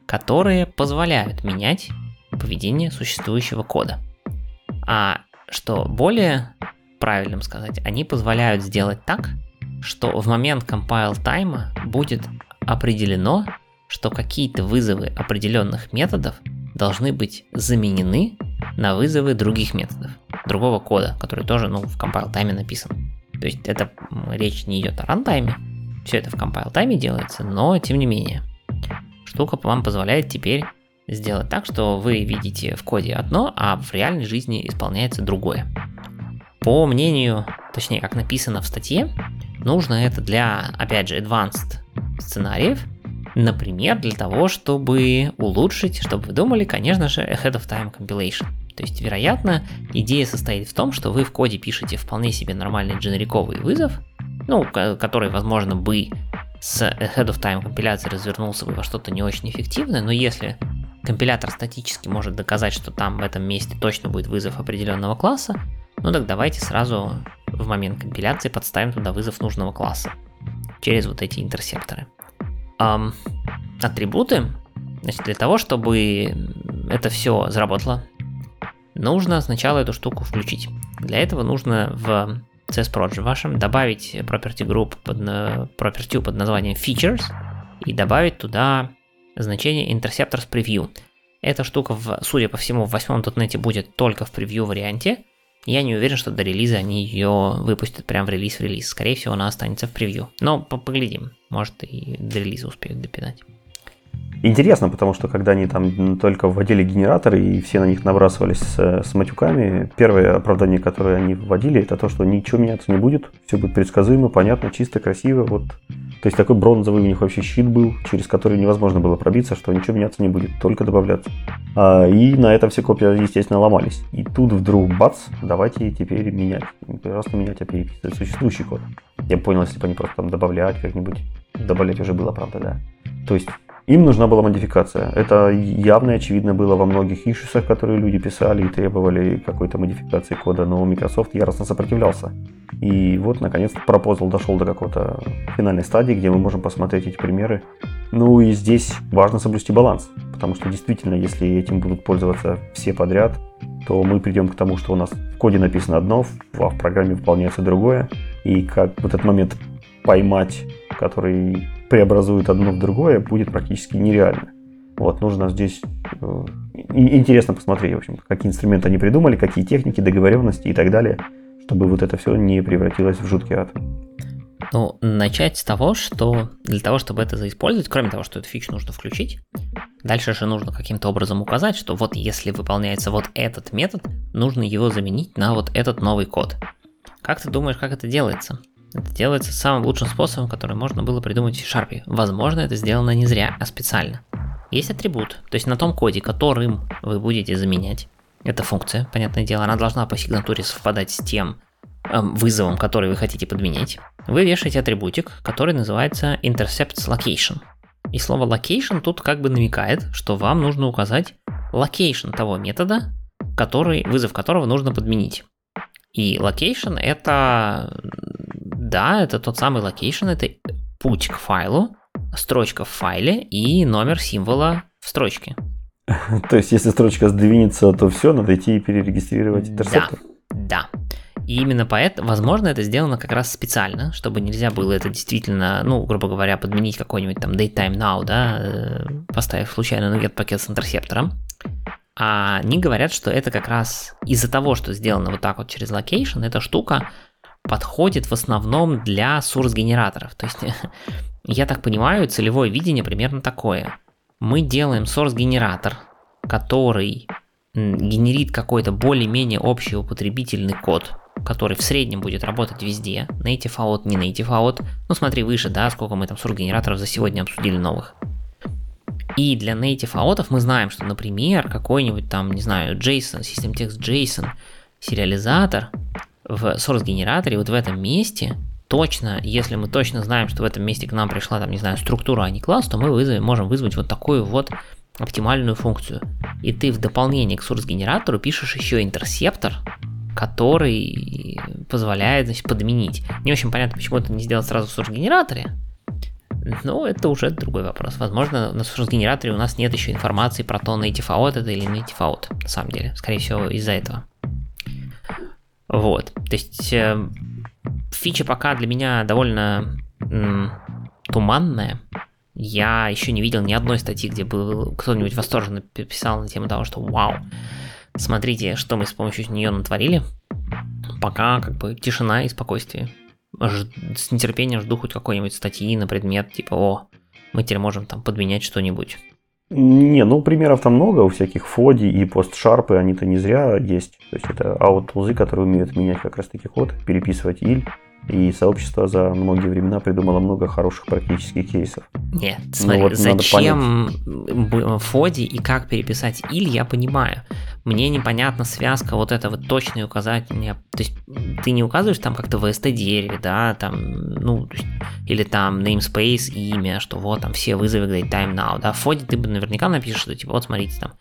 которые позволяют менять поведение существующего кода. А что более правильным сказать, они позволяют сделать так, что в момент compile тайма будет определено, что какие-то вызовы определенных методов должны быть заменены на вызовы других методов, другого кода, который тоже ну, в compile тайме написан. То есть это речь не идет о рантайме, все это в compile тайме делается, но тем не менее. Штука вам позволяет теперь сделать так, что вы видите в коде одно, а в реальной жизни исполняется другое. По мнению, точнее, как написано в статье, нужно это для, опять же, advanced сценариев, Например, для того, чтобы улучшить, чтобы вы думали, конечно же, ahead of time compilation. То есть, вероятно, идея состоит в том, что вы в коде пишете вполне себе нормальный дженериковый вызов, ну, который, возможно, бы с ahead of time компиляции развернулся бы во что-то не очень эффективное, но если компилятор статически может доказать, что там в этом месте точно будет вызов определенного класса, ну так давайте сразу в момент компиляции подставим туда вызов нужного класса через вот эти интерсепторы эм, атрибуты, значит, для того, чтобы это все заработало, нужно сначала эту штуку включить. Для этого нужно в CSProj вашем добавить property group под, property под названием features и добавить туда значение interceptors preview. Эта штука, в, судя по всему, в восьмом .NET будет только в превью варианте, я не уверен, что до релиза они ее выпустят прямо в релиз в релиз. Скорее всего, она останется в превью. Но поглядим. Может и до релиза успеют допинать. Интересно, потому что когда они там только вводили генераторы и все на них набрасывались с, с матюками, первое оправдание, которое они вводили, это то, что ничего меняться не будет, все будет предсказуемо, понятно, чисто, красиво. Вот. То есть такой бронзовый у них вообще щит был, через который невозможно было пробиться, что ничего меняться не будет, только добавляться. А, и на этом все копии, естественно, ломались. И тут вдруг бац, давайте теперь менять. Просто менять, а переписывать существующий код. Я понял, если бы они просто там добавлять как-нибудь. Добавлять уже было, правда, да. То есть им нужна была модификация. Это явно и очевидно было во многих ишусах, которые люди писали и требовали какой-то модификации кода, но Microsoft яростно сопротивлялся. И вот, наконец-то, пропозал дошел до какой-то финальной стадии, где мы можем посмотреть эти примеры. Ну и здесь важно соблюсти баланс, потому что действительно, если этим будут пользоваться все подряд, то мы придем к тому, что у нас в коде написано одно, а в программе выполняется другое. И как вот этот момент поймать, который преобразует одно в другое, будет практически нереально. Вот, нужно здесь э, интересно посмотреть, в общем, какие инструменты они придумали, какие техники, договоренности и так далее, чтобы вот это все не превратилось в жуткий ад. Ну, начать с того, что для того, чтобы это заиспользовать, кроме того, что эту фичу нужно включить, дальше же нужно каким-то образом указать, что вот если выполняется вот этот метод, нужно его заменить на вот этот новый код. Как ты думаешь, как это делается? Это делается самым лучшим способом, который можно было придумать в C-Sharp. Возможно, это сделано не зря, а специально. Есть атрибут, то есть на том коде, которым вы будете заменять, эта функция, понятное дело, она должна по сигнатуре совпадать с тем э, вызовом, который вы хотите подменять. Вы вешаете атрибутик, который называется intercepts location. И слово location тут как бы намекает, что вам нужно указать location того метода, который, вызов которого нужно подменить. И location это да, это тот самый location, это путь к файлу, строчка в файле и номер символа в строчке. То есть, если строчка сдвинется, то все, надо идти и перерегистрировать интерсептор? Да, да. И именно поэтому, возможно, это сделано как раз специально, чтобы нельзя было это действительно, ну, грубо говоря, подменить какой-нибудь там datetime now, да, э, поставив случайно на get пакет с интерсептором. А они говорят, что это как раз из-за того, что сделано вот так вот через location, эта штука подходит в основном для source-генераторов. То есть, я так понимаю, целевое видение примерно такое. Мы делаем source-генератор, который генерит какой-то более-менее общий употребительный код, который в среднем будет работать везде. Native out, не native out. Ну смотри выше, да, сколько мы там source генераторов за сегодня обсудили новых. И для native out мы знаем, что, например, какой-нибудь там, не знаю, JSON, System Text JSON, сериализатор в source генераторе вот в этом месте точно, если мы точно знаем, что в этом месте к нам пришла, там, не знаю, структура, а не класс, то мы вызовем, можем вызвать вот такую вот оптимальную функцию. И ты в дополнение к source генератору пишешь еще интерсептор, который позволяет значит, подменить. Не очень понятно, почему это не сделать сразу в source генераторе, но это уже другой вопрос. Возможно, на source генераторе у нас нет еще информации про то, native out это или native out, на самом деле. Скорее всего, из-за этого. Вот, то есть э, фича пока для меня довольно м, туманная. Я еще не видел ни одной статьи, где бы кто-нибудь восторженно писал на тему того, что вау, смотрите, что мы с помощью нее натворили. Пока как бы тишина и спокойствие. Ж, с нетерпением жду хоть какой-нибудь статьи на предмет, типа, о, мы теперь можем там подменять что-нибудь. Не, ну примеров там много, у всяких фоди и постшарпы, они-то не зря есть. То есть это аут-тулзы, которые умеют менять как раз таки код, переписывать иль. И сообщество за многие времена придумало много хороших практических кейсов. Нет, ну смотри, ну, вот зачем Фоди и как переписать иль, я понимаю. Мне непонятна связка вот этого точное указание. То есть ты не указываешь там как-то в ST дереве, да, там, ну, или там namespace, имя, что вот там все вызовы datetime now, да, в Фоди ты бы наверняка напишешь, что типа вот смотрите там,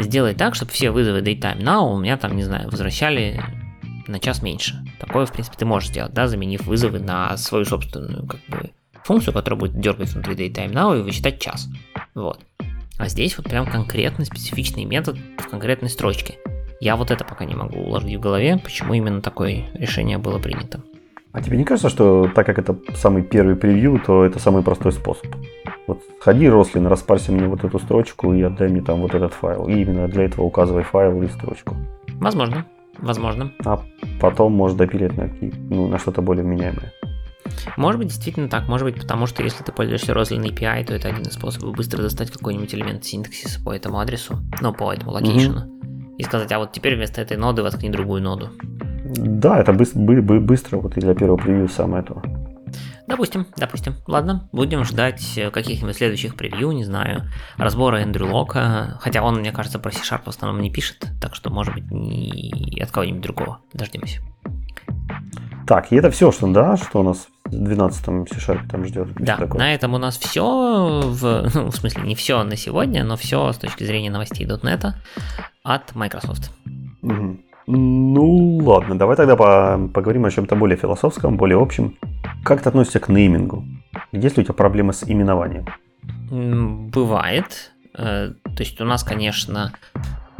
сделай так, чтобы все вызовы datetime now у меня там, не знаю, возвращали на час меньше. Такое, в принципе, ты можешь сделать, да, заменив вызовы на свою собственную, как бы, функцию, которая будет дергать внутри datetime now и высчитать час. Вот. А здесь вот прям конкретный специфичный метод в конкретной строчке. Я вот это пока не могу уложить в голове, почему именно такое решение было принято. А тебе не кажется, что так как это самый первый превью, то это самый простой способ? Вот сходи, Рослин, распарься мне вот эту строчку и отдай мне там вот этот файл. И именно для этого указывай файл и строчку. Возможно. Возможно. А потом может допилить на, ну, на что-то более вменяемое. Может быть, действительно так. Может быть, потому что если ты пользуешься Roslyn API, то это один из способов быстро достать какой-нибудь элемент синтаксиса по этому адресу, ну, по этому location у. Mm-hmm. И сказать, а вот теперь вместо этой ноды воткни другую ноду. Да, это быстро, быстро вот для первого превью самое то. Допустим, допустим. Ладно, будем ждать э, каких-нибудь следующих превью, не знаю, разбора Эндрю Лока. Хотя он, мне кажется, про C-Sharp в основном не пишет, так что, может быть, не от кого-нибудь другого. Дождемся. Так, и это все, что, да, что у нас в 12-м C-Sharp там ждет? Да, на этом у нас все, в, ну, в смысле не все на сегодня, но все с точки зрения новостей .NET от Microsoft. Угу. Ну, ладно, давай тогда по поговорим о чем-то более философском, более общем. Как ты относишься к неймингу? Есть ли у тебя проблемы с именованием? Бывает. Э, то есть у нас, конечно,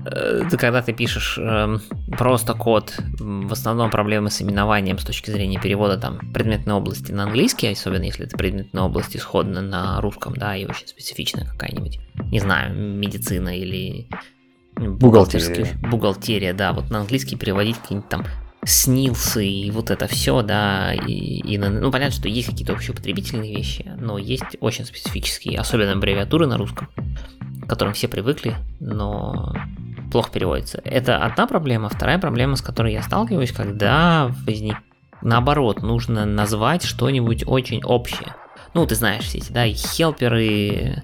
э, когда ты пишешь эм, просто код, в основном проблемы с именованием с точки зрения перевода там предметной области на английский, особенно если это предметная область исходна на русском, да, и очень специфичная какая-нибудь, не знаю, медицина или бухгалтерская бухгалтерия, да, вот на английский переводить какие-нибудь там снился и вот это все, да, и, и ну понятно, что есть какие-то общеупотребительные вещи, но есть очень специфические, особенно аббревиатуры на русском, к которым все привыкли, но плохо переводится. Это одна проблема. Вторая проблема, с которой я сталкиваюсь, когда возник... наоборот, нужно назвать что-нибудь очень общее. Ну, ты знаешь все эти, да, и хелперы,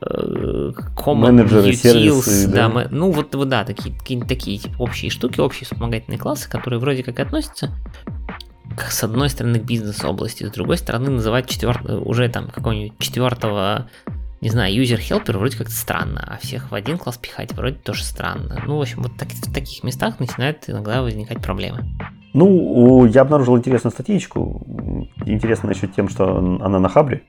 Common Менеджеры, utils, сервисы, да, да. Мы, ну вот, вот да, такие, такие, такие типа, общие штуки, общие вспомогательные классы, которые вроде как относятся к, с одной стороны к бизнес-области, с другой стороны называть четвер... уже там какого-нибудь четвертого не знаю, юзер helper вроде как-то странно, а всех в один класс пихать вроде тоже странно. Ну, в общем, вот так, в таких местах начинают иногда возникать проблемы. Ну, я обнаружил интересную статьечку. Интересно еще тем, что она на Хабре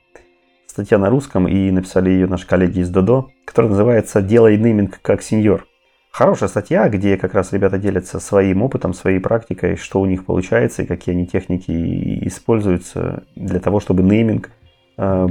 статья на русском, и написали ее наши коллеги из Додо, которая называется «Делай нейминг как сеньор». Хорошая статья, где как раз ребята делятся своим опытом, своей практикой, что у них получается и какие они техники используются для того, чтобы нейминг э,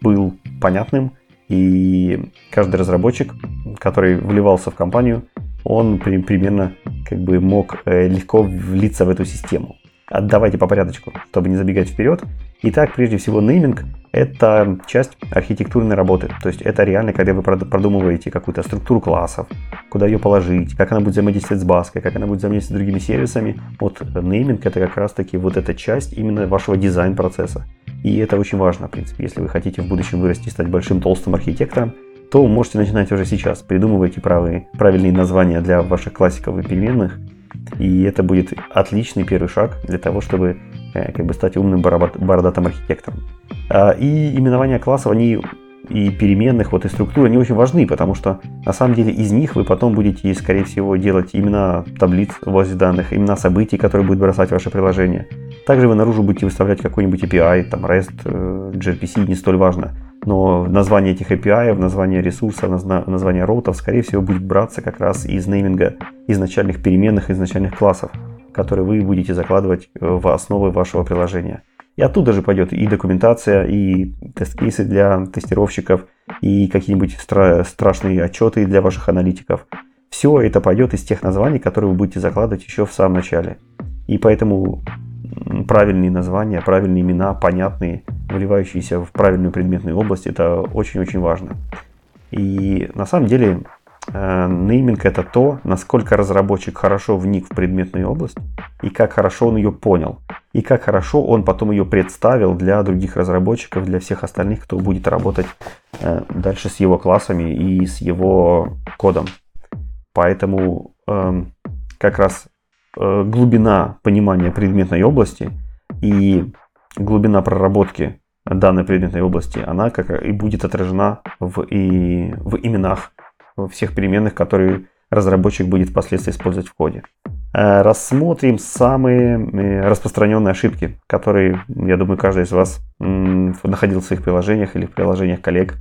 был понятным, и каждый разработчик, который вливался в компанию, он примерно как бы мог э, легко влиться в эту систему. Давайте по порядочку, чтобы не забегать вперед. Итак, прежде всего, нейминг – это часть архитектурной работы. То есть это реально, когда вы продумываете какую-то структуру классов, куда ее положить, как она будет взаимодействовать с баской, как она будет взаимодействовать с другими сервисами. Вот нейминг – это как раз-таки вот эта часть именно вашего дизайн-процесса. И это очень важно, в принципе. Если вы хотите в будущем вырасти и стать большим толстым архитектором, то можете начинать уже сейчас. Придумывайте правые, правильные названия для ваших классиков и переменных – и это будет отличный первый шаг для того, чтобы э, как бы стать умным бородатым архитектором. А, и именования классов, они и переменных, вот и структуры, они очень важны, потому что на самом деле из них вы потом будете, скорее всего, делать имена таблиц в базе данных, имена событий, которые будет бросать ваше приложение. Также вы наружу будете выставлять какой-нибудь API, там REST, э, gRPC, не столь важно но название этих API, название ресурсов, название роутов, скорее всего, будет браться как раз из нейминга изначальных переменных, изначальных классов, которые вы будете закладывать э, в основы вашего приложения. И оттуда же пойдет и документация, и тест-кейсы для тестировщиков, и какие-нибудь стра- страшные отчеты для ваших аналитиков. Все это пойдет из тех названий, которые вы будете закладывать еще в самом начале. И поэтому правильные названия, правильные имена, понятные, вливающиеся в правильную предметную область, это очень-очень важно. И на самом деле нейминг это то, насколько разработчик хорошо вник в предметную область, и как хорошо он ее понял, и как хорошо он потом ее представил для других разработчиков, для всех остальных, кто будет работать э, дальше с его классами и с его кодом. Поэтому эм, как раз Э, глубина понимания предметной области и глубина проработки данной предметной области, она как и будет отражена в, и, в именах всех переменных, которые разработчик будет впоследствии использовать в коде. Э, рассмотрим самые э, распространенные ошибки, которые, я думаю, каждый из вас находил в своих приложениях или в приложениях коллег.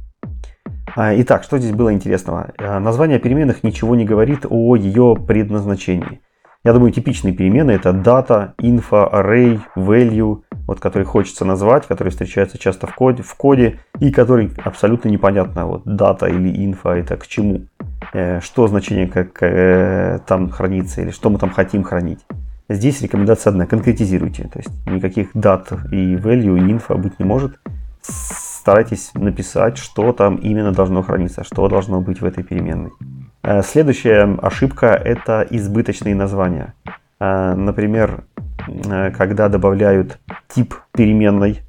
Итак, что здесь было интересного? Название переменных ничего не говорит о ее предназначении. Я думаю, типичные перемены это data, info, array, value, вот который хочется назвать, который встречается часто в коде, в коде и который абсолютно непонятно, вот data или info это к чему, э, что значение как э, там хранится или что мы там хотим хранить. Здесь рекомендация одна, конкретизируйте, то есть никаких дат и value и info быть не может. Старайтесь написать, что там именно должно храниться, что должно быть в этой переменной. Э, следующая ошибка – это избыточные названия. Э, например, э, когда добавляют тип переменной,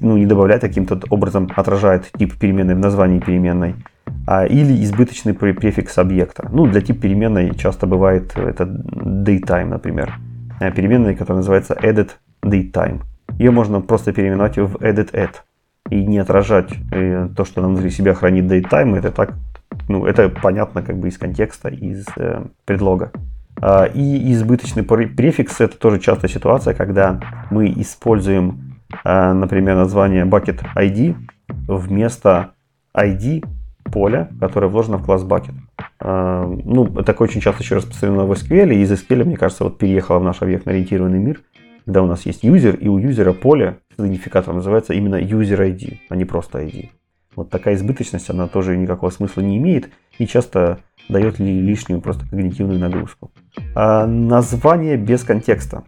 ну не добавляют, а каким-то образом отражают тип переменной в названии переменной, а, или избыточный префикс объекта. Ну, для тип переменной часто бывает это daytime, например. переменной, которая называется edit datetime. Ее можно просто переименовать в edit add и не отражать то, что нам внутри себя хранит datetime. Это так, ну, это понятно как бы из контекста, из э, предлога. А, и избыточный префикс – это тоже частая ситуация, когда мы используем, а, например, название bucket ID вместо ID поля, которое вложено в класс bucket. А, ну, такое очень часто еще распространено в SQL, и из SQL, мне кажется, вот переехало в наш объектно-ориентированный мир, когда у нас есть user, и у юзера поле с идентификатором называется именно user ID, а не просто ID. Вот такая избыточность, она тоже никакого смысла не имеет и часто дает ли лишнюю просто когнитивную нагрузку. А название без контекста.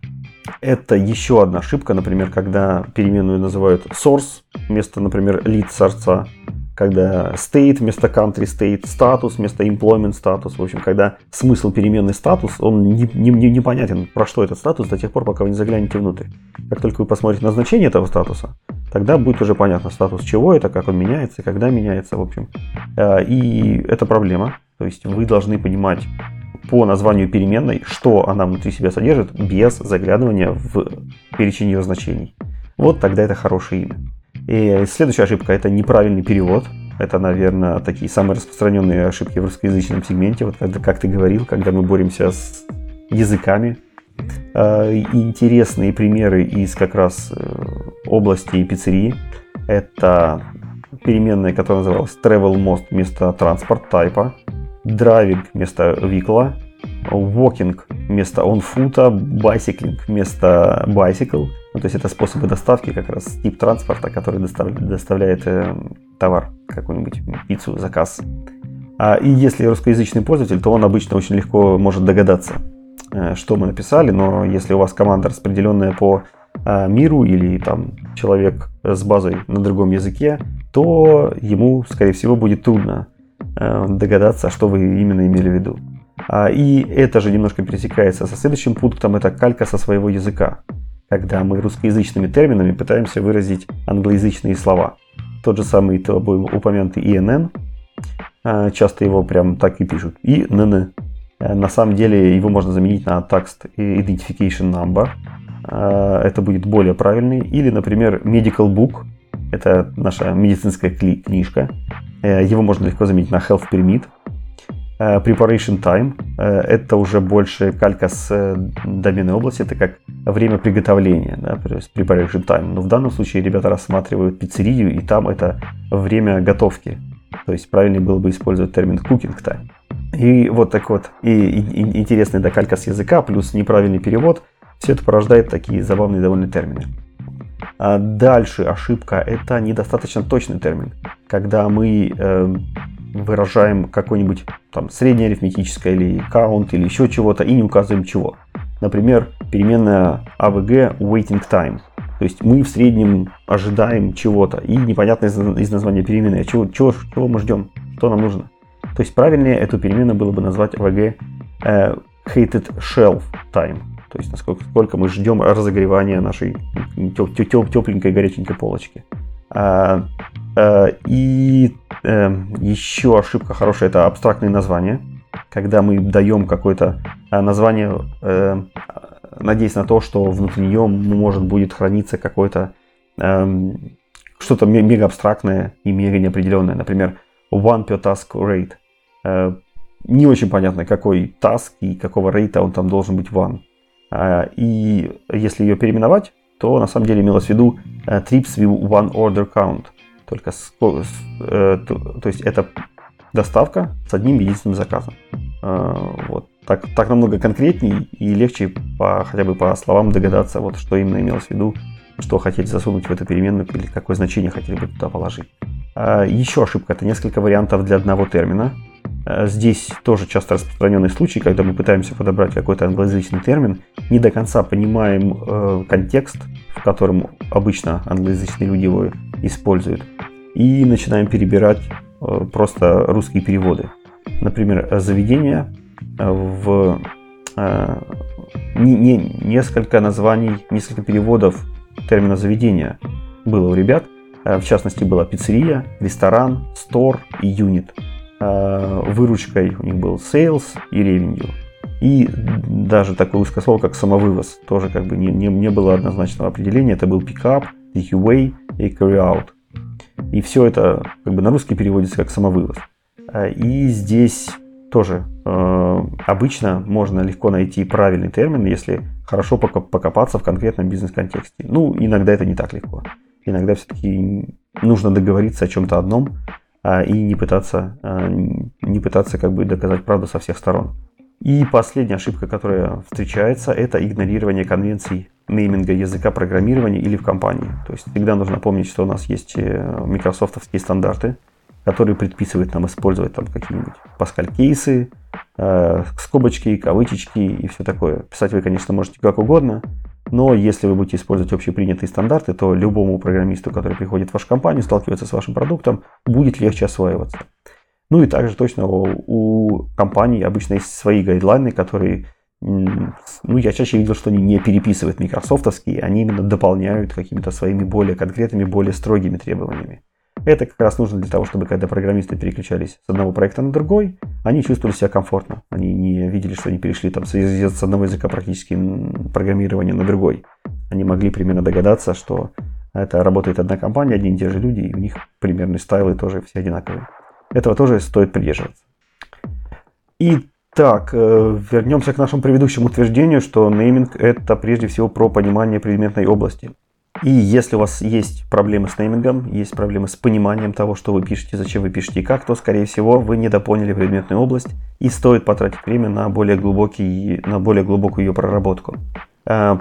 Это еще одна ошибка, например, когда переменную называют source вместо, например, lead сорца, когда state вместо country state, статус вместо employment статус. В общем, когда смысл переменной статус, он не, не, не, про что этот статус до тех пор, пока вы не заглянете внутрь. Как только вы посмотрите назначение этого статуса, тогда будет уже понятно статус чего это, как он меняется, когда меняется, в общем. Э, и это проблема. То есть вы должны понимать по названию переменной, что она внутри себя содержит, без заглядывания в перечень ее значений. Вот тогда это хорошее имя. И следующая ошибка – это неправильный перевод. Это, наверное, такие самые распространенные ошибки в русскоязычном сегменте. Вот когда, как ты говорил, когда мы боремся с языками. Э, интересные примеры из как раз э, области пиццерии. Это переменная, которая называлась travel most вместо transport тайпа драйвинг вместо vehicle, walking вместо on foot, bicycling вместо bicycle. Ну, то есть это способы доставки, как раз тип транспорта, который доставляет, доставляет э, товар, какую-нибудь пиццу, заказ. А, и если русскоязычный пользователь, то он обычно очень легко может догадаться, э, что мы написали, но если у вас команда распределенная по э, миру или там человек с базой на другом языке, то ему, скорее всего, будет трудно Э, догадаться, что вы именно имели в виду. А, и это же немножко пересекается со следующим пунктом, это калька со своего языка, когда мы русскоязычными терминами пытаемся выразить англоязычные слова. Тот же самый тобой упомянутый INN, э, часто его прям так и пишут, INN. Э, на самом деле его можно заменить на Text Identification Number, это будет более правильный. Или, например, Medical Book, это наша медицинская книжка. Э, его можно легко заменить на health permit. Э, preparation time – это уже больше калька с э, доменной области, это как время приготовления, да, то есть preparation time. Но в данном случае ребята рассматривают пиццерию, и там это время готовки. То есть правильнее было бы использовать термин cooking time. И вот так вот, и, и интересная докалька с языка, плюс неправильный перевод, все это порождает такие забавные довольно термины. А дальше ошибка – это недостаточно точный термин. Когда мы э, выражаем какое-нибудь там среднее арифметическое или count или еще чего-то и не указываем чего. Например, переменная AVG waiting time. То есть мы в среднем ожидаем чего-то и непонятно из, из названия переменной, а чего, чего, чего мы ждем, что нам нужно. То есть правильнее эту переменную было бы назвать AVG э, hated shelf time то есть насколько сколько мы ждем разогревания нашей тепленькой горяченькой полочки. А, а, и э, еще ошибка хорошая это абстрактные названия. Когда мы даем какое-то а, название, э, надеясь на то, что внутри нее может будет храниться какое-то что-то мега абстрактное и мега неопределенное. Например, one per task rate. Э, не очень понятно, какой task и какого рейта он там должен быть one. А, и если ее переименовать, то на самом деле имелось в виду э, trips with one order count. Только с, э, то, то есть это доставка с одним единственным заказом. А, вот. Так, так намного конкретней и легче по, хотя бы по словам догадаться, вот, что именно имелось в виду, что хотели засунуть в эту переменную или какое значение хотели бы туда положить. Еще ошибка – это несколько вариантов для одного термина. Э, здесь тоже часто распространенный случай, когда мы пытаемся подобрать какой-то англоязычный термин, не до конца понимаем э, контекст, в котором обычно англоязычные люди его используют, и начинаем перебирать э, просто русские переводы. Например, заведение э, в э, не, не, несколько названий, несколько переводов термина заведения было у ребят. Э, в частности, была пиццерия, ресторан, стор и юнит. Э, выручкой у них был sales и revenue. И даже такое узкое слово, как самовывоз, тоже как бы не, не, не было однозначного определения. Это был пикап, take away и carry out. И все это как бы на русский переводится как самовывоз. А, и здесь тоже э, обычно можно легко найти правильный термин, если хорошо покопаться в конкретном бизнес-контексте. Ну, иногда это не так легко. Иногда все-таки нужно договориться о чем-то одном и не пытаться, а, не пытаться как бы доказать правду со всех сторон. И последняя ошибка, которая встречается, это игнорирование конвенций нейминга языка программирования или в компании. То есть всегда нужно помнить, что у нас есть э, микрософтовские стандарты, которые предписывают нам использовать там какие-нибудь Pascal кейсы, э, скобочки, кавычечки и все такое. Писать вы, конечно, можете как угодно, но если вы будете использовать общепринятые стандарты, то любому программисту, который приходит в вашу компанию, сталкивается с вашим продуктом, будет легче осваиваться. Ну и также точно у, компаний обычно есть свои гайдлайны, которые, ну я чаще видел, что они не переписывают микрософтовские, они именно дополняют какими-то своими более конкретными, более строгими требованиями. Это как раз нужно для того, чтобы когда программисты переключались с одного проекта на другой, они чувствовали себя комфортно. Они не видели, что они перешли там с одного языка практически программирования на другой. Они могли примерно догадаться, что это работает одна компания, одни и те же люди, и у них примерные стайлы тоже все одинаковые. Этого тоже стоит придерживаться. Итак, э, вернемся к нашему предыдущему утверждению, что нейминг это прежде всего про понимание предметной области. И если у вас есть проблемы с неймингом, есть проблемы с пониманием того, что вы пишете, зачем вы пишете и как, то, скорее всего, вы недопоняли предметную область и стоит потратить время на более, глубокий, на более глубокую ее проработку. Э,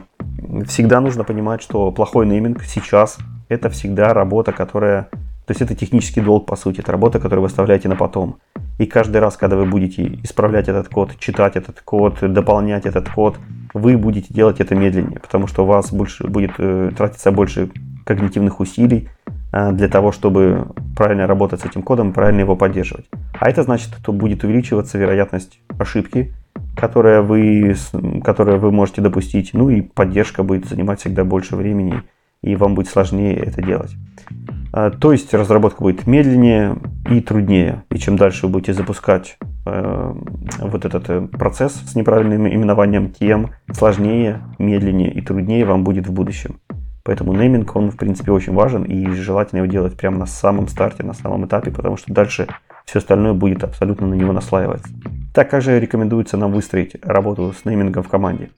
всегда нужно понимать, что плохой нейминг сейчас это всегда работа, которая то есть это технический долг, по сути, это работа, которую вы оставляете на потом. И каждый раз, когда вы будете исправлять этот код, читать этот код, дополнять этот код, вы будете делать это медленнее, потому что у вас больше будет э, тратиться больше когнитивных усилий э, для того, чтобы правильно работать с этим кодом правильно его поддерживать. А это значит, что будет увеличиваться вероятность ошибки, которая вы, которую вы можете допустить, ну и поддержка будет занимать всегда больше времени, и вам будет сложнее это делать. А, то есть разработка будет медленнее и труднее. И чем дальше вы будете запускать э, вот этот э, процесс с неправильным именованием, тем сложнее, медленнее и труднее вам будет в будущем. Поэтому нейминг, он в принципе очень важен и желательно его делать прямо на самом старте, на самом этапе, потому что дальше все остальное будет абсолютно на него наслаиваться. Так как же рекомендуется нам выстроить работу с неймингом в команде?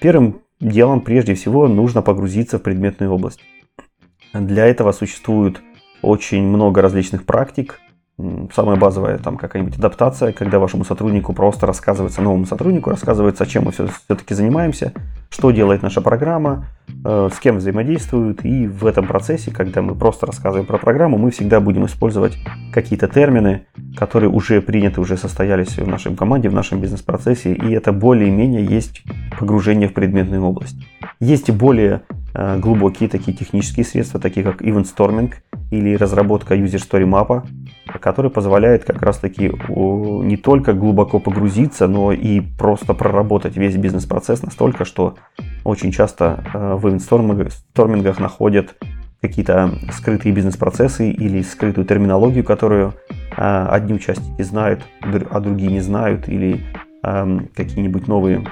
Первым делом прежде всего нужно погрузиться в предметную область. Для этого существует очень много различных практик. Самая базовая там какая-нибудь адаптация, когда вашему сотруднику просто рассказывается, новому сотруднику рассказывается, чем мы все, все-таки занимаемся, что делает наша программа, э, с кем взаимодействуют. И в этом процессе, когда мы просто рассказываем про программу, мы всегда будем использовать какие-то термины, которые уже приняты, уже состоялись в нашей команде, в нашем бизнес-процессе. И это более-менее есть погружение в предметную область. Есть более глубокие такие технические средства, такие как Event Storming или разработка User Story Map, который позволяет как раз таки не только глубоко погрузиться, но и просто проработать весь бизнес-процесс настолько, что очень часто э, в Event Storming находят какие-то скрытые бизнес-процессы или скрытую терминологию, которую э, одни участники знают, а другие не знают, или эм, какие-нибудь новые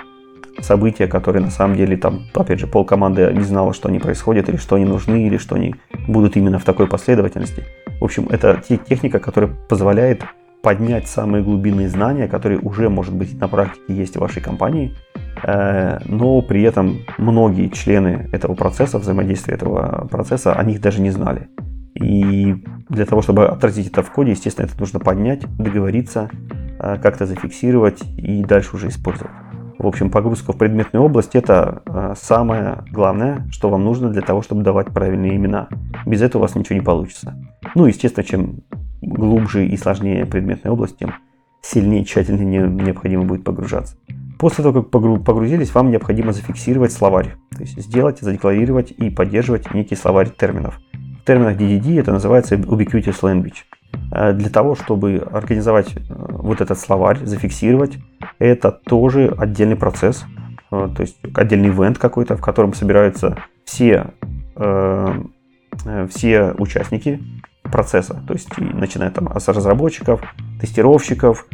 события, которые на самом деле там, опять же, пол команды не знала, что они происходят, или что они нужны, или что они будут именно в такой последовательности. В общем, это техника, которая позволяет поднять самые глубинные знания, которые уже, может быть, на практике есть в вашей компании, э, но при этом многие члены этого процесса, взаимодействия этого процесса, о них даже не знали. И для того, чтобы отразить это в коде, естественно, это нужно поднять, договориться, э, как-то зафиксировать и дальше уже использовать. В общем, погрузка в предметную область – это э, самое главное, что вам нужно для того, чтобы давать правильные имена. Без этого у вас ничего не получится. Ну, естественно, чем глубже и сложнее предметная область, тем сильнее и тщательнее необходимо будет погружаться. После того, как погрузились, вам необходимо зафиксировать словарь. То есть сделать, задекларировать и поддерживать некий словарь терминов. В терминах DDD это называется Ubiquitous Language. Э, для того, чтобы организовать э, вот этот словарь, зафиксировать, это тоже отдельный процесс, э, то есть отдельный ивент какой-то, в котором собираются все, все участники процесса, то есть начиная там с разработчиков, тестировщиков,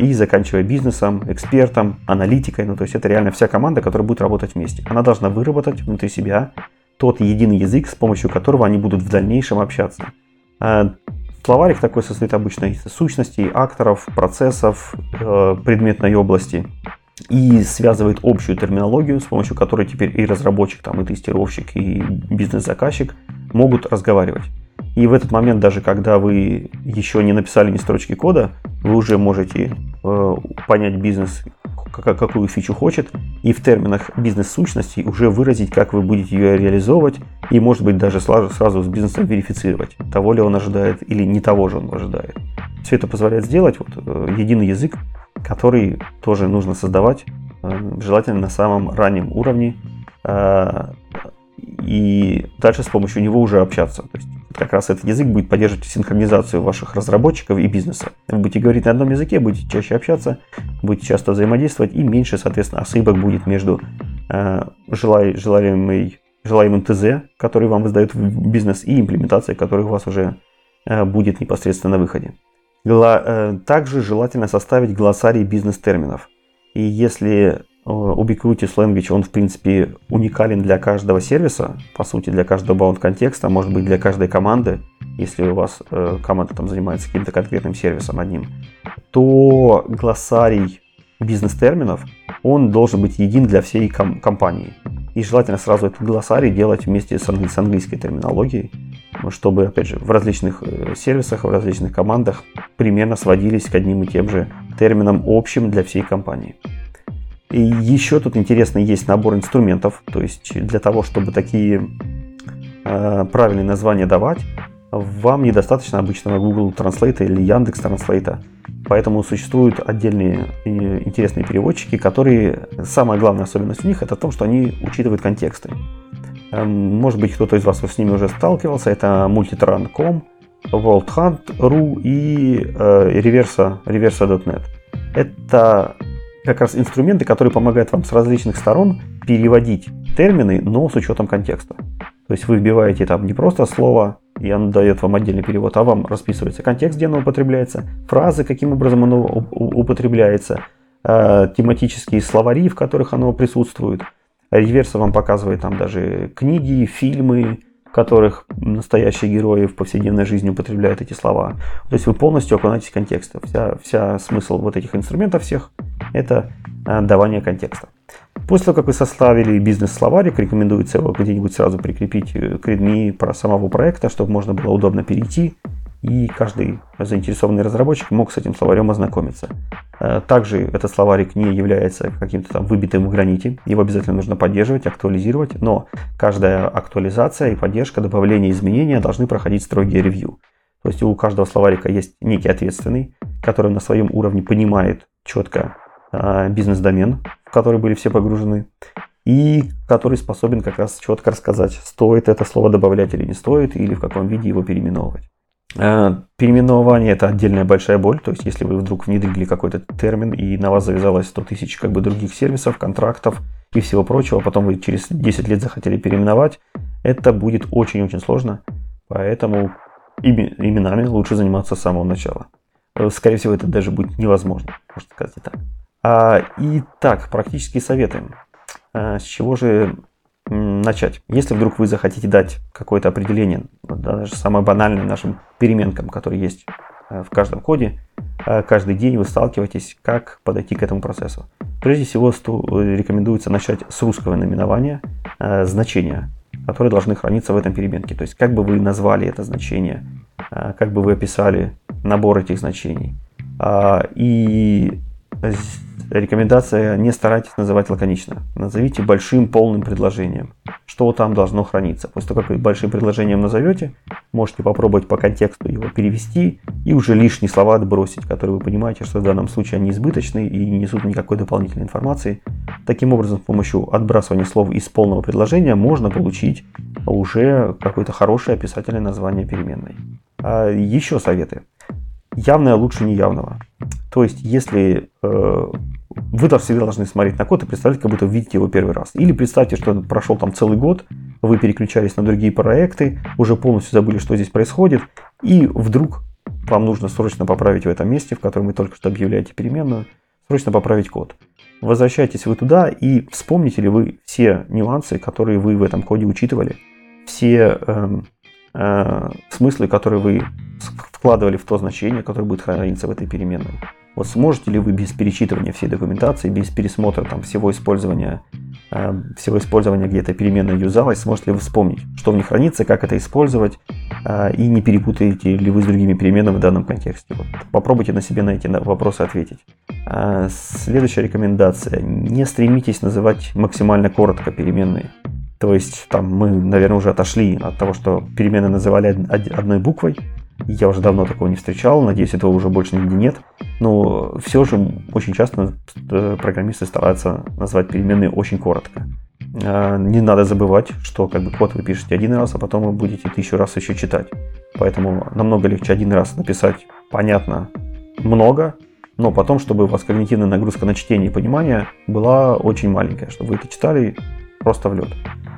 и заканчивая бизнесом, экспертом, аналитикой. Ну, то есть это реально вся команда, которая будет работать вместе. Она должна выработать внутри себя тот единый язык, с помощью которого они будут в дальнейшем общаться. Словарик такой состоит обычно из сущностей, акторов, процессов, э, предметной области и связывает общую терминологию, с помощью которой теперь и разработчик, там, и тестировщик, и бизнес-заказчик могут разговаривать. И в этот момент, даже когда вы еще не написали ни строчки кода, вы уже можете э, понять бизнес, как, какую фичу хочет, и в терминах бизнес-сущностей уже выразить, как вы будете ее реализовывать, и, может быть, даже сразу, сразу с бизнесом верифицировать, того ли он ожидает или не того же он ожидает. Все это позволяет сделать вот, э, единый язык, который тоже нужно создавать, э, желательно на самом раннем уровне, э, и дальше с помощью него уже общаться. То есть как раз этот язык будет поддерживать синхронизацию ваших разработчиков и бизнеса. Вы будете говорить на одном языке, будете чаще общаться, будете часто взаимодействовать, и меньше, соответственно, ошибок будет между э, желай, желаемой, желаемым ТЗ, который вам выдает бизнес, и имплементацией, которая у вас уже э, будет непосредственно на выходе. Э, также желательно составить глоссарий бизнес-терминов. И если Ubiquitous Language, он в принципе уникален для каждого сервиса, по сути для каждого баунд контекста, может быть для каждой команды, если у вас э, команда там занимается каким-то конкретным сервисом одним, то глоссарий бизнес-терминов, он должен быть един для всей ком- компании. И желательно сразу этот глоссарий делать вместе с, англи- с английской терминологией, чтобы, опять же, в различных э, сервисах, в различных командах примерно сводились к одним и тем же терминам общим для всей компании. И еще тут интересно есть набор инструментов, то есть для того, чтобы такие э, правильные названия давать, вам недостаточно обычного Google Translate или Яндекс Translate. Поэтому существуют отдельные э, интересные переводчики, которые, самая главная особенность у них, это в том, что они учитывают контексты. Эм, может быть, кто-то из вас с ними уже сталкивался. Это Multitran.com, WorldHunt.ru и э, Reversa. Это как раз инструменты, которые помогают вам с различных сторон переводить термины, но с учетом контекста. То есть вы вбиваете там не просто слово, и оно дает вам отдельный перевод, а вам расписывается контекст, где оно употребляется, фразы, каким образом оно употребляется, э, тематические словари, в которых оно присутствует. Реверса вам показывает там даже книги, фильмы, которых настоящие герои в повседневной жизни употребляют эти слова. То есть вы полностью окунаетесь в контекст. Вся, вся смысл вот этих инструментов всех – это а, давание контекста. После того, как вы составили бизнес-словарик, рекомендуется его где-нибудь сразу прикрепить к README про самого проекта, чтобы можно было удобно перейти и каждый заинтересованный разработчик мог с этим словарем ознакомиться. Э, также этот словарик не является каким-то там выбитым в граните, его обязательно нужно поддерживать, актуализировать, но каждая актуализация и поддержка, добавление изменения должны проходить строгие ревью. То есть у каждого словарика есть некий ответственный, который на своем уровне понимает четко э, бизнес-домен, в который были все погружены, и который способен как раз четко рассказать, стоит это слово добавлять или не стоит, или в каком виде его переименовывать. Э, переименование – это отдельная большая боль. То есть, если вы вдруг внедрили какой-то термин, и на вас завязалось 100 тысяч как бы, других сервисов, контрактов и всего прочего, а потом вы через 10 лет захотели переименовать, это будет очень-очень сложно. Поэтому именами лучше заниматься с самого начала. Э, скорее всего, это даже будет невозможно, можно сказать и так. А, итак, практические советы. А, с чего же начать. Если вдруг вы захотите дать какое-то определение, даже самое банальное нашим переменкам, которые есть э, в каждом коде, э, каждый день вы сталкиваетесь, как подойти к этому процессу. Прежде всего, рекомендуется начать с русского наименования э, значения, которые должны храниться в этом переменке. То есть, как бы вы назвали это значение, как бы вы описали набор этих значений. И Рекомендация не старайтесь называть лаконично. Назовите большим полным предложением. Что там должно храниться. После того, как вы большим предложением назовете, можете попробовать по контексту его перевести и уже лишние слова отбросить, которые вы понимаете, что в данном случае они избыточны и не несут никакой дополнительной информации. Таким образом, с помощью отбрасывания слов из полного предложения можно получить уже какое-то хорошее описательное название переменной. А еще советы. Явное лучше неявного. То есть, если э, вы всегда должны смотреть на код и представлять, как будто видите его первый раз. Или представьте, что прошел там целый год, вы переключались на другие проекты, уже полностью забыли, что здесь происходит, и вдруг вам нужно срочно поправить в этом месте, в котором вы только что объявляете переменную, срочно поправить код. Возвращайтесь вы туда и вспомните ли вы все нюансы, которые вы в этом коде учитывали, все э, э, смыслы, которые вы вкладывали в то значение, которое будет храниться в этой переменной. Вот сможете ли вы без перечитывания всей документации, без пересмотра там, всего использования, э, всего использования где-то переменной юзалась, сможете ли вы вспомнить, что в них хранится, как это использовать, э, и не перепутаете ли вы с другими переменными в данном контексте. Вот. Попробуйте на себе на эти вопросы ответить. Э, следующая рекомендация. Не стремитесь называть максимально коротко переменные. То есть там мы, наверное, уже отошли от того, что перемены называли одной буквой, я уже давно такого не встречал, надеюсь, этого уже больше нигде нет. Но все же очень часто э, программисты стараются назвать переменные очень коротко. А, не надо забывать, что как бы код вы пишете один раз, а потом вы будете тысячу раз еще читать. Поэтому намного легче один раз написать понятно много, но потом, чтобы у вас когнитивная нагрузка на чтение и понимание была очень маленькая, чтобы вы это читали просто в лед.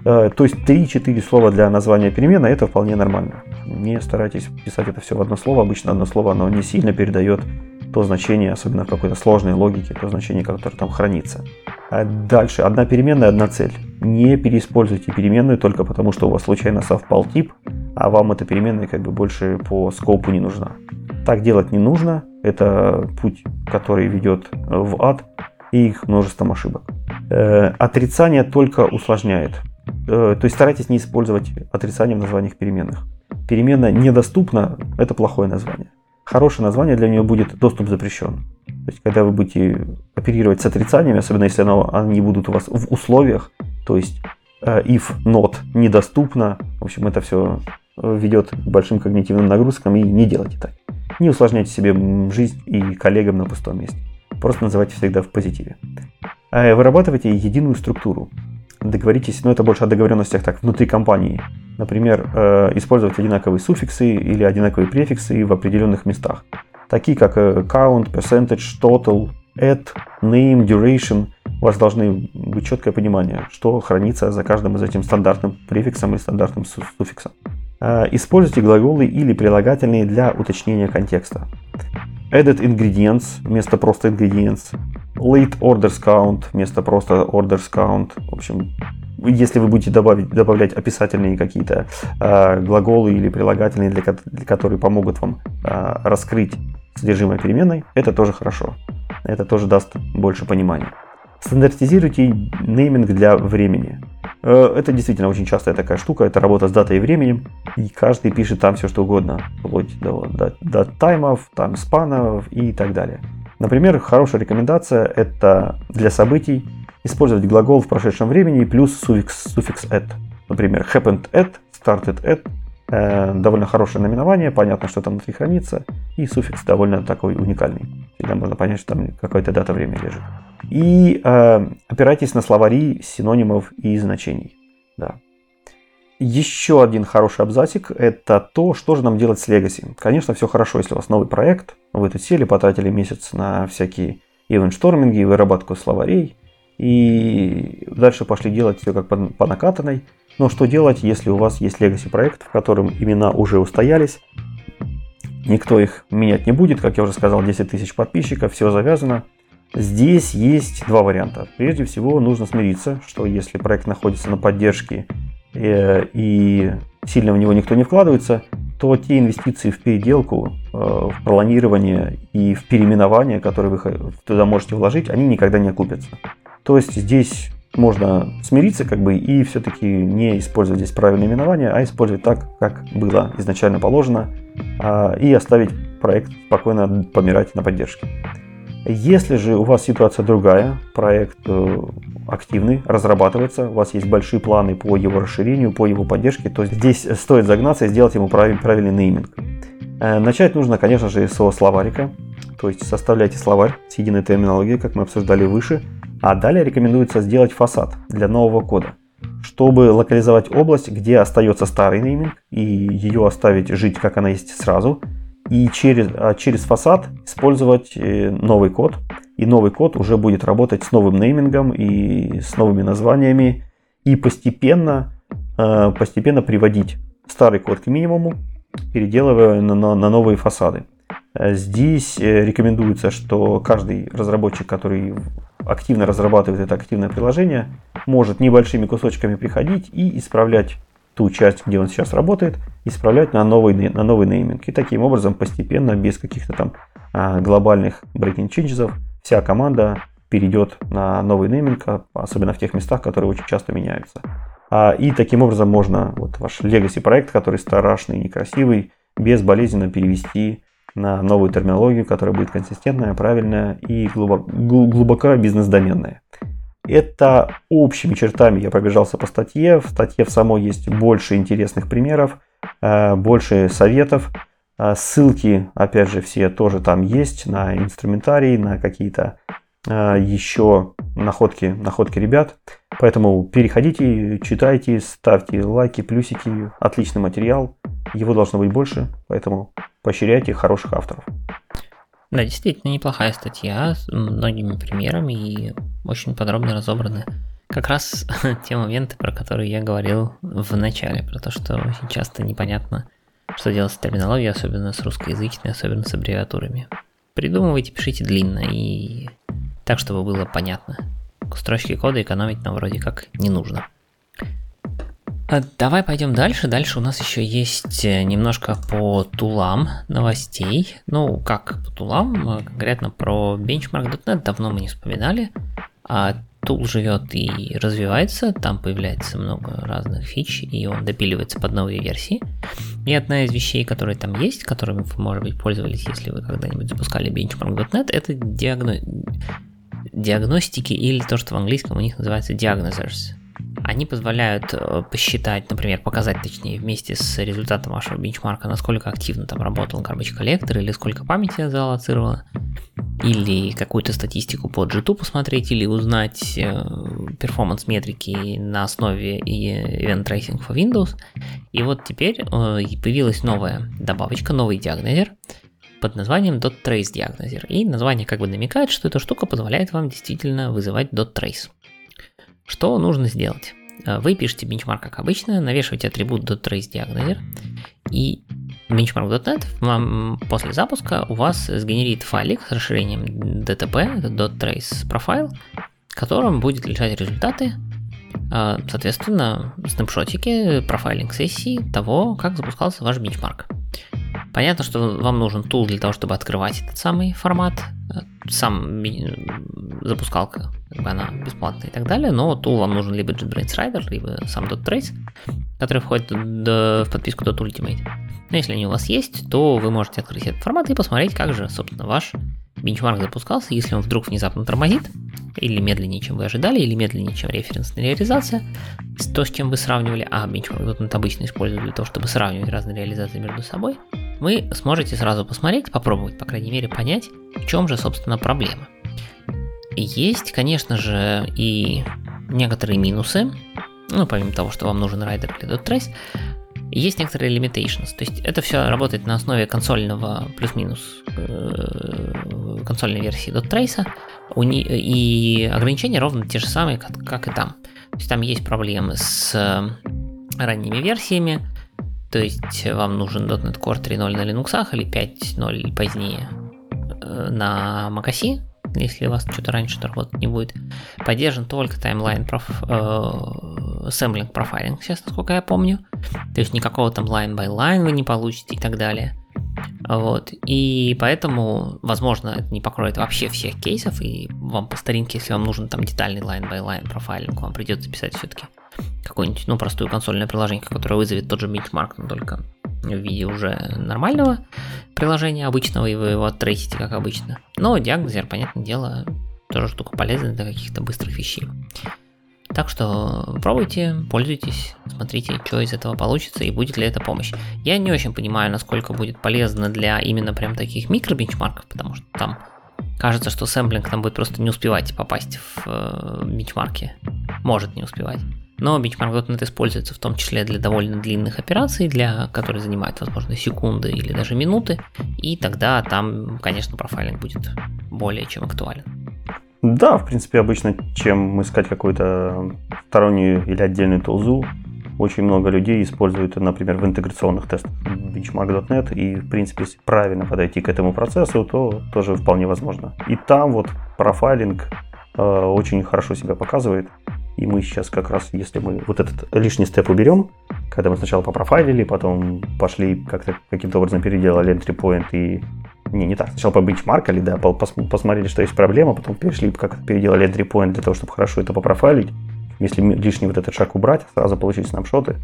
Э, то есть 3-4 слова для названия перемены это вполне нормально. Не старайтесь писать это все в одно слово. Обычно одно слово оно не сильно передает то значение, особенно в какой-то сложной логике, то значение, которое там хранится. А дальше. Одна переменная, одна цель. Не переиспользуйте переменную только потому, что у вас случайно совпал тип, а вам эта переменная как бы больше по скопу не нужна. Так делать не нужно. Это путь, который ведет в ад и их множеством ошибок. Э, отрицание только усложняет. Э, то есть старайтесь не использовать отрицание в названиях переменных. Перемена недоступна – это плохое название. Хорошее название для нее будет доступ запрещен. То есть, когда вы будете оперировать с отрицаниями, особенно если оно, они будут у вас в условиях, то есть э, if not недоступно, в общем, это все э, ведет к большим когнитивным нагрузкам, и не делайте так. Не усложняйте себе жизнь и коллегам на пустом месте. Просто называйте всегда в позитиве. Вырабатывайте единую структуру договоритесь, но ну, это больше о договоренностях так внутри компании. Например, э, использовать одинаковые суффиксы или одинаковые префиксы в определенных местах. Такие как э, count, percentage, total, add, name, duration. У вас должны быть четкое понимание, что хранится за каждым из этим стандартным префиксом и стандартным суффиксом. Э, используйте глаголы или прилагательные для уточнения контекста. Added ingredients вместо просто ingredients. Late orders count вместо просто orders count. В общем, если вы будете добавить, добавлять описательные какие-то э, глаголы или прилагательные, для, для которые помогут вам э, раскрыть содержимое переменной, это тоже хорошо. Это тоже даст больше понимания. Стандартизируйте нейминг для времени. Э, это действительно очень частая такая штука, это работа с датой и временем, и каждый пишет там все, что угодно, вплоть до, до, до таймов, там спанов и так далее. Например, хорошая рекомендация – это для событий использовать глагол в прошедшем времени плюс суффикс, суффикс at. Например, happened at, started at. Э, довольно хорошее наименование, понятно, что там внутри хранится, и суффикс довольно такой уникальный. Всегда можно понять, что там какая-то дата времени лежит. И э, опирайтесь на словари синонимов и значений. Да. Еще один хороший абзацик – это то, что же нам делать с Legacy. Конечно, все хорошо, если у вас новый проект, вы тут сели, потратили месяц на всякие ивент-шторминги, выработку словарей, и дальше пошли делать все как по, по накатанной. Но что делать, если у вас есть Legacy проект, в котором имена уже устоялись, никто их менять не будет, как я уже сказал, 10 тысяч подписчиков, все завязано. Здесь есть два варианта. Прежде всего, нужно смириться, что если проект находится на поддержке и сильно в него никто не вкладывается, то те инвестиции в переделку, э, в планирование и в переименование, которые вы туда можете вложить, они никогда не окупятся. То есть здесь можно смириться как бы и все-таки не использовать здесь правильное именование, а использовать так, как было изначально положено, а, и оставить проект спокойно помирать на поддержке. Если же у вас ситуация другая, проект э, активный, разрабатывается, у вас есть большие планы по его расширению, по его поддержке, то здесь стоит загнаться и сделать ему правильный нейминг. Э, начать нужно, конечно же, со словарика, то есть составляйте словарь с единой терминологией, как мы обсуждали выше, а далее рекомендуется сделать фасад для нового кода, чтобы локализовать область, где остается старый нейминг, и ее оставить жить, как она есть сразу – и через, а через фасад использовать э, новый код. И новый код уже будет работать с новым неймингом и с новыми названиями. И постепенно, э, постепенно приводить старый код к минимуму, переделывая на, на, на новые фасады. Здесь рекомендуется, что каждый разработчик, который активно разрабатывает это активное приложение, может небольшими кусочками приходить и исправлять ту часть, где он сейчас работает, исправлять на новый, на новый нейминг. И таким образом постепенно, без каких-то там а, глобальных breaking changes, вся команда перейдет на новый нейминг, а, особенно в тех местах, которые очень часто меняются. А, и таким образом можно вот ваш legacy проект, который страшный, некрасивый, безболезненно перевести на новую терминологию, которая будет консистентная, правильная и глубоко, глубоко бизнес-доменная. Это общими чертами я пробежался по статье. В статье в самой есть больше интересных примеров, э, больше советов. Э, ссылки, опять же, все тоже там есть на инструментарий, на какие-то э, еще находки, находки ребят. Поэтому переходите, читайте, ставьте лайки, плюсики. Отличный материал. Его должно быть больше, поэтому поощряйте хороших авторов. Да, действительно неплохая статья с многими примерами и очень подробно разобраны как раз те моменты, про которые я говорил в начале, про то, что очень часто непонятно, что делать с терминологией, особенно с русскоязычной, особенно с аббревиатурами. Придумывайте, пишите длинно и так, чтобы было понятно. Строчки кода экономить нам вроде как не нужно. А давай пойдем дальше. Дальше у нас еще есть э, немножко по тулам новостей. Ну, как по тулам, э, конкретно про Benchmark.net давно мы не вспоминали. А тул живет и развивается, там появляется много разных фич, и он допиливается под новые версии. И одна из вещей, которые там есть, которыми вы, может быть, пользовались, если вы когда-нибудь запускали Benchmark.net, это диагно... диагностики или то, что в английском у них называется diagnosers. Они позволяют э, посчитать, например, показать, точнее, вместе с результатом вашего бенчмарка, насколько активно там работал garbage collector, или сколько памяти залоцировано, или какую-то статистику по G2 посмотреть, или узнать performance метрики на основе Event Tracing for Windows. И вот теперь э, появилась новая добавочка, новый диагнозер, под названием .trace диагнозер. И название как бы намекает, что эта штука позволяет вам действительно вызывать .trace. Что нужно сделать? Э, вы пишете benchmark как обычно, навешиваете атрибут .traceDiagnoser, и benchmark.net вам после запуска у вас сгенерит файлик с расширением DTP, это .trace в котором будет лежать результаты, э, соответственно, снапшотики, профайлинг сессии того, как запускался ваш бенчмарк. Понятно, что вам нужен тул для того, чтобы открывать этот самый формат. Сам запускалка, как бы она бесплатная и так далее, но тул вам нужен либо JetBrains Rider, либо сам .trace, который входит в подписку .ultimate. Но если они у вас есть, то вы можете открыть этот формат и посмотреть, как же, собственно, ваш бенчмарк запускался, если он вдруг внезапно тормозит, или медленнее, чем вы ожидали, или медленнее, чем референсная реализация, то, с чем вы сравнивали, а бенчмарк он обычно используют для того, чтобы сравнивать разные реализации между собой, вы сможете сразу посмотреть, попробовать, по крайней мере, понять, в чем же, собственно, проблема. Есть, конечно же, и некоторые минусы, ну, помимо того, что вам нужен райдер или .trace, есть некоторые limitations, то есть это все работает на основе консольного плюс-минус э, консольной версии .trace, и ограничения ровно те же самые, как, как и там. То есть там есть проблемы с ранними версиями, то есть вам нужен .NET Core 3.0 на Linux или 5.0 позднее э, на если у вас что-то раньше работать не будет. Поддержан только таймлайн проф, э, сэмплинг профайлинг, сейчас, насколько я помню. То есть никакого там line by line вы не получите и так далее. Вот. И поэтому, возможно, это не покроет вообще всех кейсов, и вам по старинке, если вам нужен там детальный line by line профайлинг, вам придется писать все-таки какое-нибудь, ну, простое консольное приложение, которое вызовет тот же бенчмарк, но только в виде уже нормального приложения обычного, и вы его оттрейсите, как обычно. Но диагнозер, понятное дело, тоже штука полезная для каких-то быстрых вещей. Так что пробуйте, пользуйтесь, смотрите, что из этого получится и будет ли это помощь. Я не очень понимаю, насколько будет полезно для именно прям таких микробенчмарков, потому что там кажется, что сэмплинг там будет просто не успевать попасть в э, бенчмарки. Может не успевать. Но Benchmark.net используется в том числе для довольно длинных операций, для которые занимают, возможно, секунды или даже минуты, и тогда там, конечно, профайлинг будет более чем актуален. Да, в принципе, обычно, чем искать какую-то стороннюю или отдельную тулзу, очень много людей используют, например, в интеграционных тестах benchmark.net, и, в принципе, если правильно подойти к этому процессу, то тоже вполне возможно. И там вот профайлинг э, очень хорошо себя показывает, и мы сейчас как раз, если мы вот этот лишний степ уберем, когда мы сначала попрофайлили, потом пошли как-то каким-то образом переделали entry point и не, не так. Сначала по бенчмаркали, да, пос, посмотрели, что есть проблема, потом перешли, как переделали entry point для того, чтобы хорошо это попрофайлить. Если лишний вот этот шаг убрать, сразу получить снапшоты,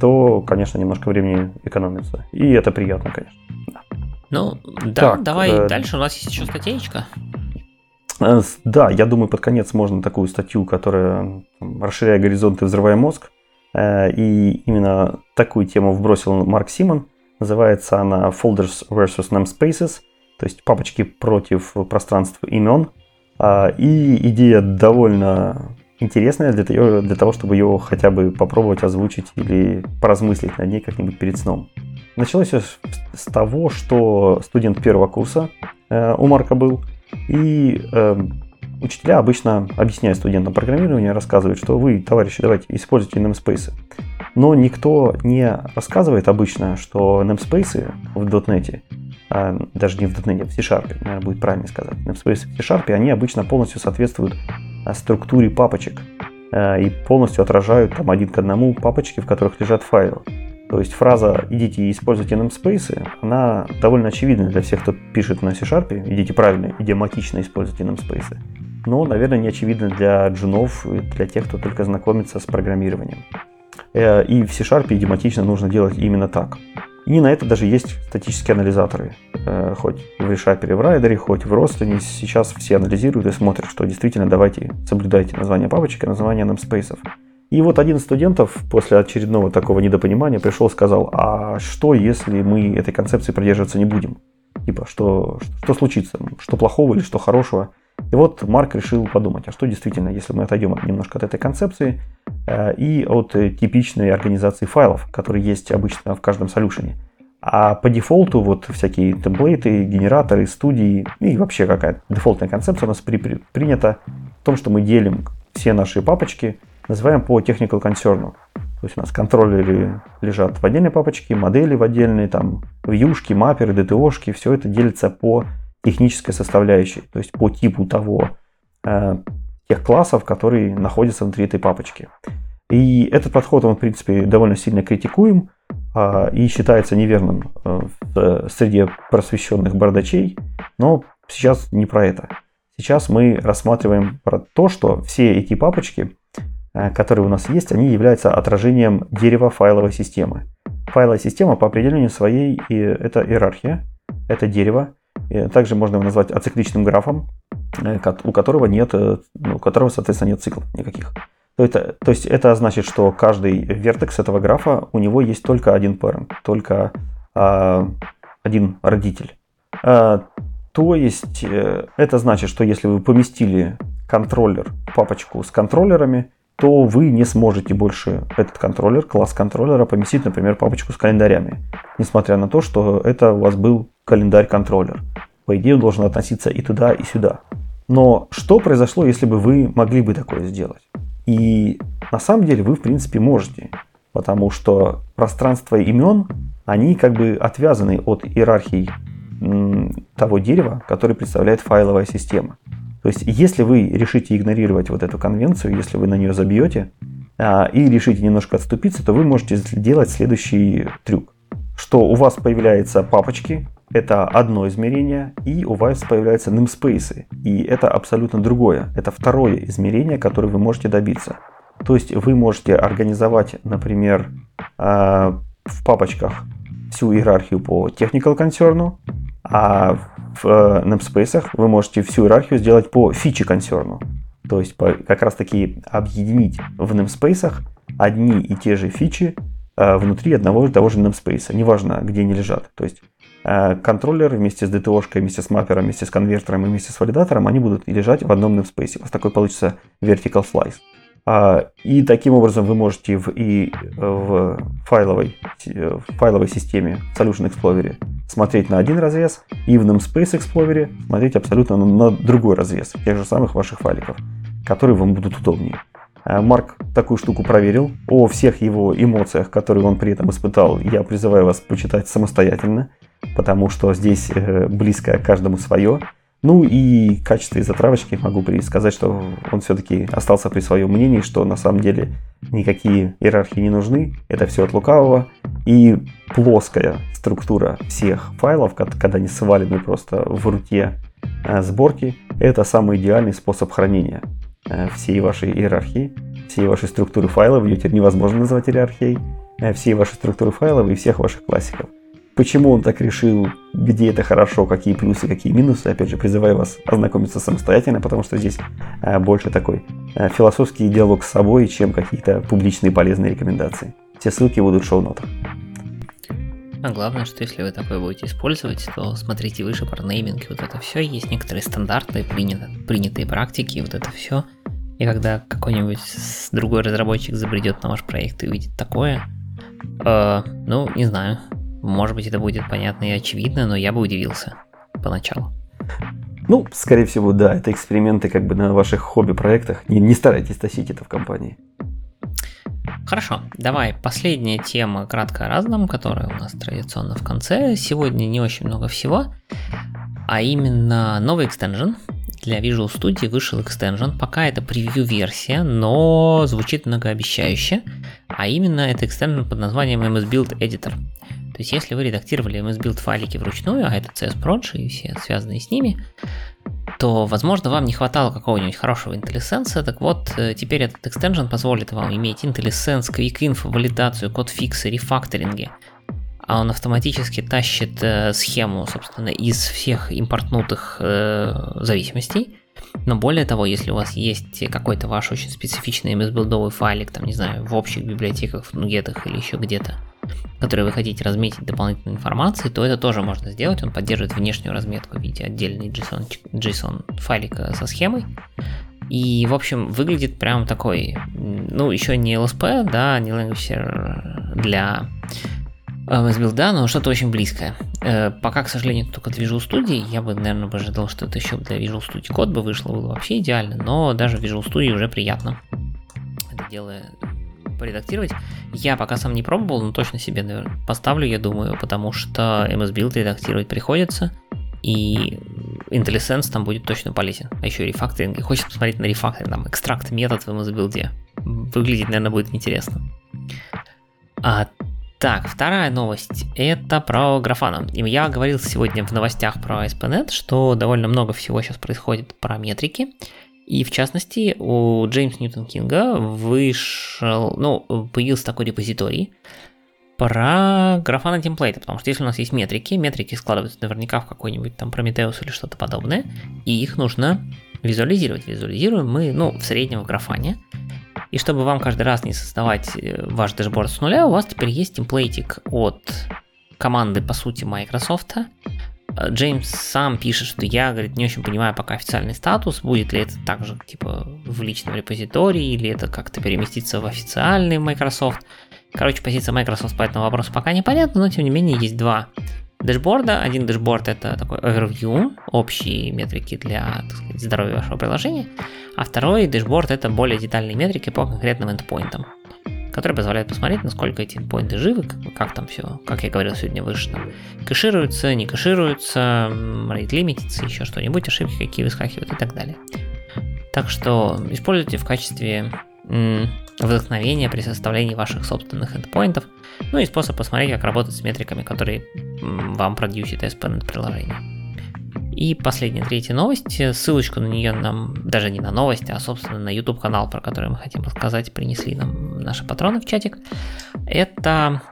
то, конечно, немножко времени экономится. И это приятно, конечно. Да. Ну, да, так, давай э... дальше. У нас есть еще статейка. Э, да, я думаю, под конец можно такую статью, которая расширяет горизонты, взрывая мозг. Э, и именно такую тему вбросил Марк Симон. Называется она Folders versus Namespaces, то есть папочки против пространства имен. А, и идея довольно интересная для того, для того, чтобы ее хотя бы попробовать озвучить или поразмыслить над ней как-нибудь перед сном. Началось все с того, что студент первого курса э, у Марка был, и э, учителя обычно, объясняя студентам программирования, рассказывают, что вы, товарищи, давайте используйте namespace. Но никто не рассказывает обычно, что namespace в .NET, э, даже не в .NET, а в C-Sharp, наверное, будет правильно сказать, namespace в C-Sharp, они обычно полностью соответствуют э, структуре папочек э, и полностью отражают там один к одному папочки, в которых лежат файлы. То есть фраза «идите и используйте namespace», она довольно очевидна для всех, кто пишет на C-Sharp. Идите правильно, идиоматично используйте namespace. Но, наверное, не очевидно для джунов, для тех, кто только знакомится с программированием. Э, и в C-Sharp идиоматично нужно делать именно так. И на это даже есть статические анализаторы. Э, хоть в ReSharper и в Райдере, хоть в Рослине сейчас все анализируют и смотрят, что действительно давайте соблюдайте название папочек и название namespace. И вот один из студентов после очередного такого недопонимания пришел и сказал, а что если мы этой концепции придерживаться не будем? Типа, что, что случится? Что плохого или что хорошего? И вот Марк решил подумать, а что действительно, если мы отойдем немножко от этой концепции э, и от э, типичной организации файлов, которые есть обычно в каждом солюшене. А по дефолту вот всякие темплейты, генераторы, студии и вообще какая-то дефолтная концепция у нас при, при, принята в том, что мы делим все наши папочки называем по technical concern. То есть у нас контроллеры лежат в отдельной папочке, модели в отдельной, там вьюшки, мапперы, DTO-шки, все это делится по технической составляющей, то есть по типу того, э, тех классов, которые находятся внутри этой папочки. И этот подход, он, в принципе, довольно сильно критикуем э, и считается неверным э, в среде просвещенных бардачей, но сейчас не про это. Сейчас мы рассматриваем про то, что все эти папочки Э, которые у нас есть, они являются отражением дерева файловой системы. Файловая система по определению своей – это иерархия, это дерево. И также можно его назвать ацикличным графом, э, у которого нет, э, ну, у которого, соответственно, нет циклов никаких. То, это, то есть это значит, что каждый вертекс этого графа, у него есть только один parent, только а, один родитель. А, то есть это значит, что если вы поместили контроллер в папочку с контроллерами, то вы не сможете больше этот контроллер, класс контроллера поместить, например, папочку с календарями. Несмотря на то, что это у вас был календарь-контроллер. По идее, он должен относиться и туда, и сюда. Но что произошло, если бы вы могли бы такое сделать? И на самом деле вы, в принципе, можете. Потому что пространство имен, они как бы отвязаны от иерархии того дерева, который представляет файловая система. То есть, если вы решите игнорировать вот эту конвенцию, если вы на нее забьете а, и решите немножко отступиться, то вы можете сделать следующий трюк. Что у вас появляются папочки, это одно измерение, и у вас появляются namespace, и это абсолютно другое. Это второе измерение, которое вы можете добиться. То есть вы можете организовать, например, а, в папочках всю иерархию по technical concern, а в э, namespace вы можете всю иерархию сделать по фичи консерну. То есть по, как раз таки объединить в namespace одни и те же фичи э, внутри одного и того же namespace, неважно где они лежат. То есть контроллер вместе с DTO-шкой, вместе с маппером, вместе с конвертером и вместе с валидатором, они будут лежать в одном namespace. У вас такой получится vertical slice. А, и таким образом вы можете в, и в файловой, в файловой системе Solution Explorer смотреть на один разрез, и в namespace Explorer смотреть абсолютно на другой разрез тех же самых ваших файликов, которые вам будут удобнее. Э, Марк такую штуку проверил. О всех его эмоциях, которые он при этом испытал, я призываю вас почитать самостоятельно, потому что здесь э, близко каждому свое. Ну и в качестве затравочки могу сказать, что он все-таки остался при своем мнении, что на самом деле никакие иерархии не нужны, это все от лукавого. И плоская структура всех файлов, когда они свалены просто в руте э, сборки, это самый идеальный способ хранения э, всей вашей иерархии, всей вашей структуры файлов, ее теперь невозможно назвать иерархией, э, всей вашей структуры файлов и всех ваших классиков. Почему он так решил, где это хорошо, какие плюсы, какие минусы, опять же, призываю вас ознакомиться самостоятельно, потому что здесь э, больше такой э, философский диалог с собой, чем какие-то публичные полезные рекомендации. Все ссылки будут в шоу-нотах. А главное, что если вы такое будете использовать, то смотрите выше про нейминг, вот это все, есть некоторые стандарты, принято, принятые практики, вот это все. И когда какой-нибудь другой разработчик забредет на ваш проект и увидит такое, э, ну, не знаю, может быть, это будет понятно и очевидно, но я бы удивился поначалу. Ну, скорее всего, да, это эксперименты как бы на ваших хобби-проектах. Не, не старайтесь тащить это в компании. Хорошо, давай, последняя тема кратко о разном, которая у нас традиционно в конце. Сегодня не очень много всего, а именно новый экстенжен. Для Visual Studio вышел экстенжен, пока это превью-версия, но звучит многообещающе, а именно это экстенжен под названием MS Build Editor. То есть, если вы редактировали MS-Build файлики вручную, а это CSProj и все связанные с ними, то, возможно, вам не хватало какого-нибудь хорошего IntelliSense. Так вот, э, теперь этот экстенжен позволит вам иметь IntelliSense, QuickInfo, валидацию, код фиксы, рефакторинги. А он автоматически тащит э, схему, собственно, из всех импортнутых э, зависимостей. Но более того, если у вас есть какой-то ваш очень специфичный MS-билдовый файлик, там, не знаю, в общих библиотеках, в нугетах или еще где-то, который вы хотите разметить дополнительной информацией, то это тоже можно сделать. Он поддерживает внешнюю разметку в виде отдельной JSON, JSON файлика со схемой. И, в общем, выглядит прям такой, ну, еще не LSP, да, не language для MS да, но что-то очень близкое. Э, пока, к сожалению, только для Visual Studio. Я бы, наверное, ожидал, что это еще для Visual Studio код бы вышло, было вообще идеально, но даже в Visual Studio уже приятно это дело поредактировать. Я пока сам не пробовал, но точно себе, наверное, поставлю, я думаю, потому что MS Build редактировать приходится, и IntelliSense там будет точно полезен. А еще рефакторинг. И хочется посмотреть на рефакторинг, там, экстракт метод в MS Build. Выглядит, наверное, будет интересно. А, так, вторая новость. Это про графана. Я говорил сегодня в новостях про ASP.NET, что довольно много всего сейчас происходит про метрики. И в частности, у Джеймса Ньютон Кинга вышел, ну, появился такой репозиторий про графана темплейта, потому что если у нас есть метрики, метрики складываются наверняка в какой-нибудь там Prometheus или что-то подобное, и их нужно визуализировать. Визуализируем мы, ну, в среднем в графане. И чтобы вам каждый раз не создавать э, ваш дэшборд с нуля, у вас теперь есть темплейтик от команды, по сути, Microsoft, Джеймс сам пишет, что я, говорит, не очень понимаю пока официальный статус, будет ли это также типа в личном репозитории, или это как-то переместится в официальный Microsoft. Короче, позиция Microsoft по этому вопросу пока непонятна, но тем не менее есть два дэшборда. Один дэшборд это такой overview, общие метрики для так сказать, здоровья вашего приложения, а второй дэшборд это более детальные метрики по конкретным эндпоинтам который позволяет посмотреть, насколько эти эндпоинты живы, как, там все, как я говорил сегодня выше, там, кэшируются, не кэшируются, rate лимитится, еще что-нибудь, ошибки какие выскакивают и так далее. Так что используйте в качестве м, вдохновения при составлении ваших собственных эндпоинтов, ну и способ посмотреть, как работать с метриками, которые м, вам продюсит ASP.NET приложение. И последняя, третья новость. Ссылочку на нее нам, даже не на новость, а, собственно, на YouTube канал, про который мы хотим рассказать, принесли нам наши патроны в чатик. Это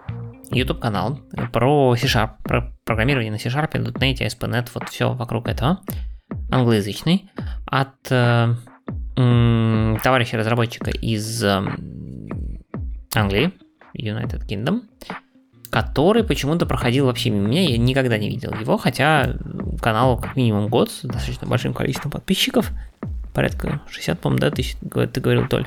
YouTube канал про C-Sharp, про программирование на C-Sharp, .NET, ASP.NET, вот все вокруг этого. Англоязычный. От э, э, товарища разработчика из э, Англии, United Kingdom который почему-то проходил вообще мимо меня, я никогда не видел его, хотя каналу как минимум год с достаточно большим количеством подписчиков, порядка 60, по-моему, да, тысяч, ты говорил, Толь.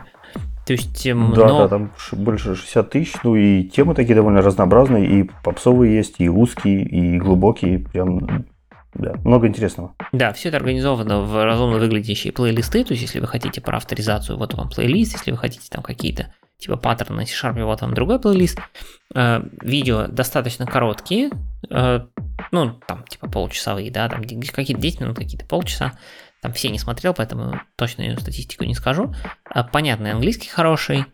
То есть, эм, да, но... да, там больше 60 тысяч, ну и темы такие довольно разнообразные, и попсовые есть, и узкие, и глубокие, прям да, много интересного. Да, все это организовано в разумно выглядящие плейлисты, то есть если вы хотите про авторизацию, вот вам плейлист, если вы хотите там какие-то типа паттерны на C-Sharp, вот вам другой плейлист. Э, видео достаточно короткие, э, ну, там, типа полчасовые, да, там какие-то 10 минут, какие-то полчаса. Там все не смотрел, поэтому точную статистику не скажу. Э, понятный английский хороший,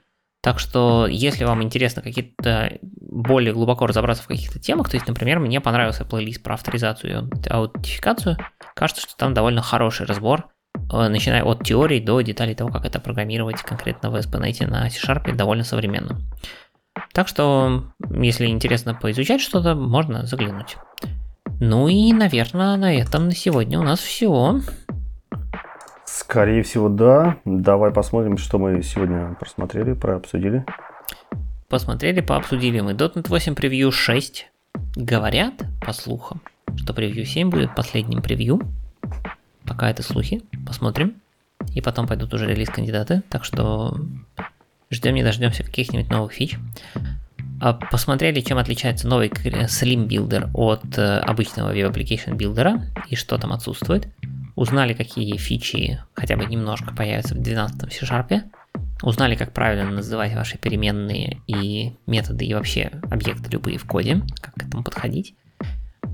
так что, если вам интересно какие-то более глубоко разобраться в каких-то темах, то есть, например, мне понравился плейлист про авторизацию и аутентификацию, кажется, что там довольно хороший разбор, начиная от теории до деталей того, как это программировать конкретно в ASP.NET на C-Sharp, довольно современно. Так что, если интересно поизучать что-то, можно заглянуть. Ну и, наверное, на этом на сегодня у нас все. Скорее всего, да. Давай посмотрим, что мы сегодня просмотрели, прообсудили. Посмотрели, пообсудили мы .NET 8 превью 6. Говорят, по слухам, что превью 7 будет последним превью. Пока это слухи. Посмотрим. И потом пойдут уже релиз-кандидаты. Так что ждем не дождемся каких-нибудь новых фич. А посмотрели, чем отличается новый Slim Builder от э, обычного Web Application Builder и что там отсутствует узнали, какие фичи хотя бы немножко появятся в 12 C-Sharp, узнали, как правильно называть ваши переменные и методы и вообще объекты любые в коде, как к этому подходить.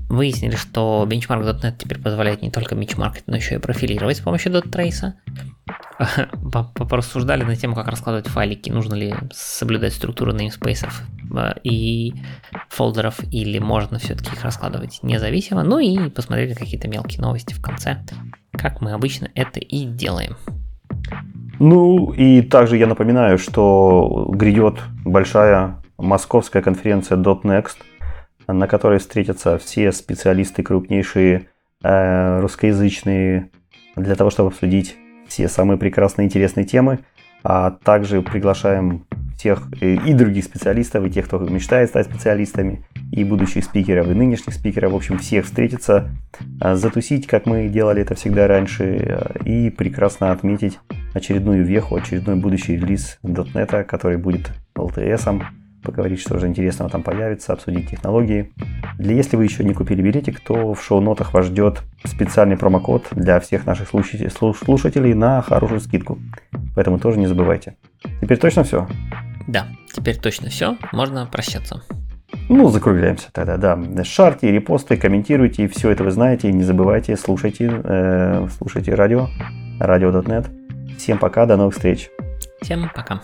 Выяснили, что Benchmark.net теперь позволяет не только бенчмаркать, но еще и профилировать с помощью .trace. Порассуждали на тему, как раскладывать файлики, нужно ли соблюдать структуру namespace э, и фолдеров, или можно все-таки их раскладывать независимо. Ну и посмотрели какие-то мелкие новости в конце, как мы обычно это и делаем. Ну и также я напоминаю, что грядет большая московская конференция .next, на которой встретятся все специалисты крупнейшие э, русскоязычные для того, чтобы обсудить все самые прекрасные интересные темы. А также приглашаем всех э, и других специалистов, и тех, кто мечтает стать специалистами, и будущих спикеров, и нынешних спикеров. В общем, всех встретиться, э, затусить, как мы делали это всегда раньше, э, и прекрасно отметить очередную веху, очередной будущий релиз .NET, который будет LTS, поговорить, что же интересного там появится, обсудить технологии. Для если вы еще не купили билетик, то в шоу-нотах вас ждет специальный промокод для всех наших слушателей на хорошую скидку. Поэтому тоже не забывайте. Теперь точно все? Да, теперь точно все. Можно прощаться. Ну, закругляемся тогда, да. Шарьте, репосты, комментируйте, все это вы знаете. Не забывайте, слушайте, э, слушайте радио, радио.нет. Всем пока, до новых встреч. Всем пока.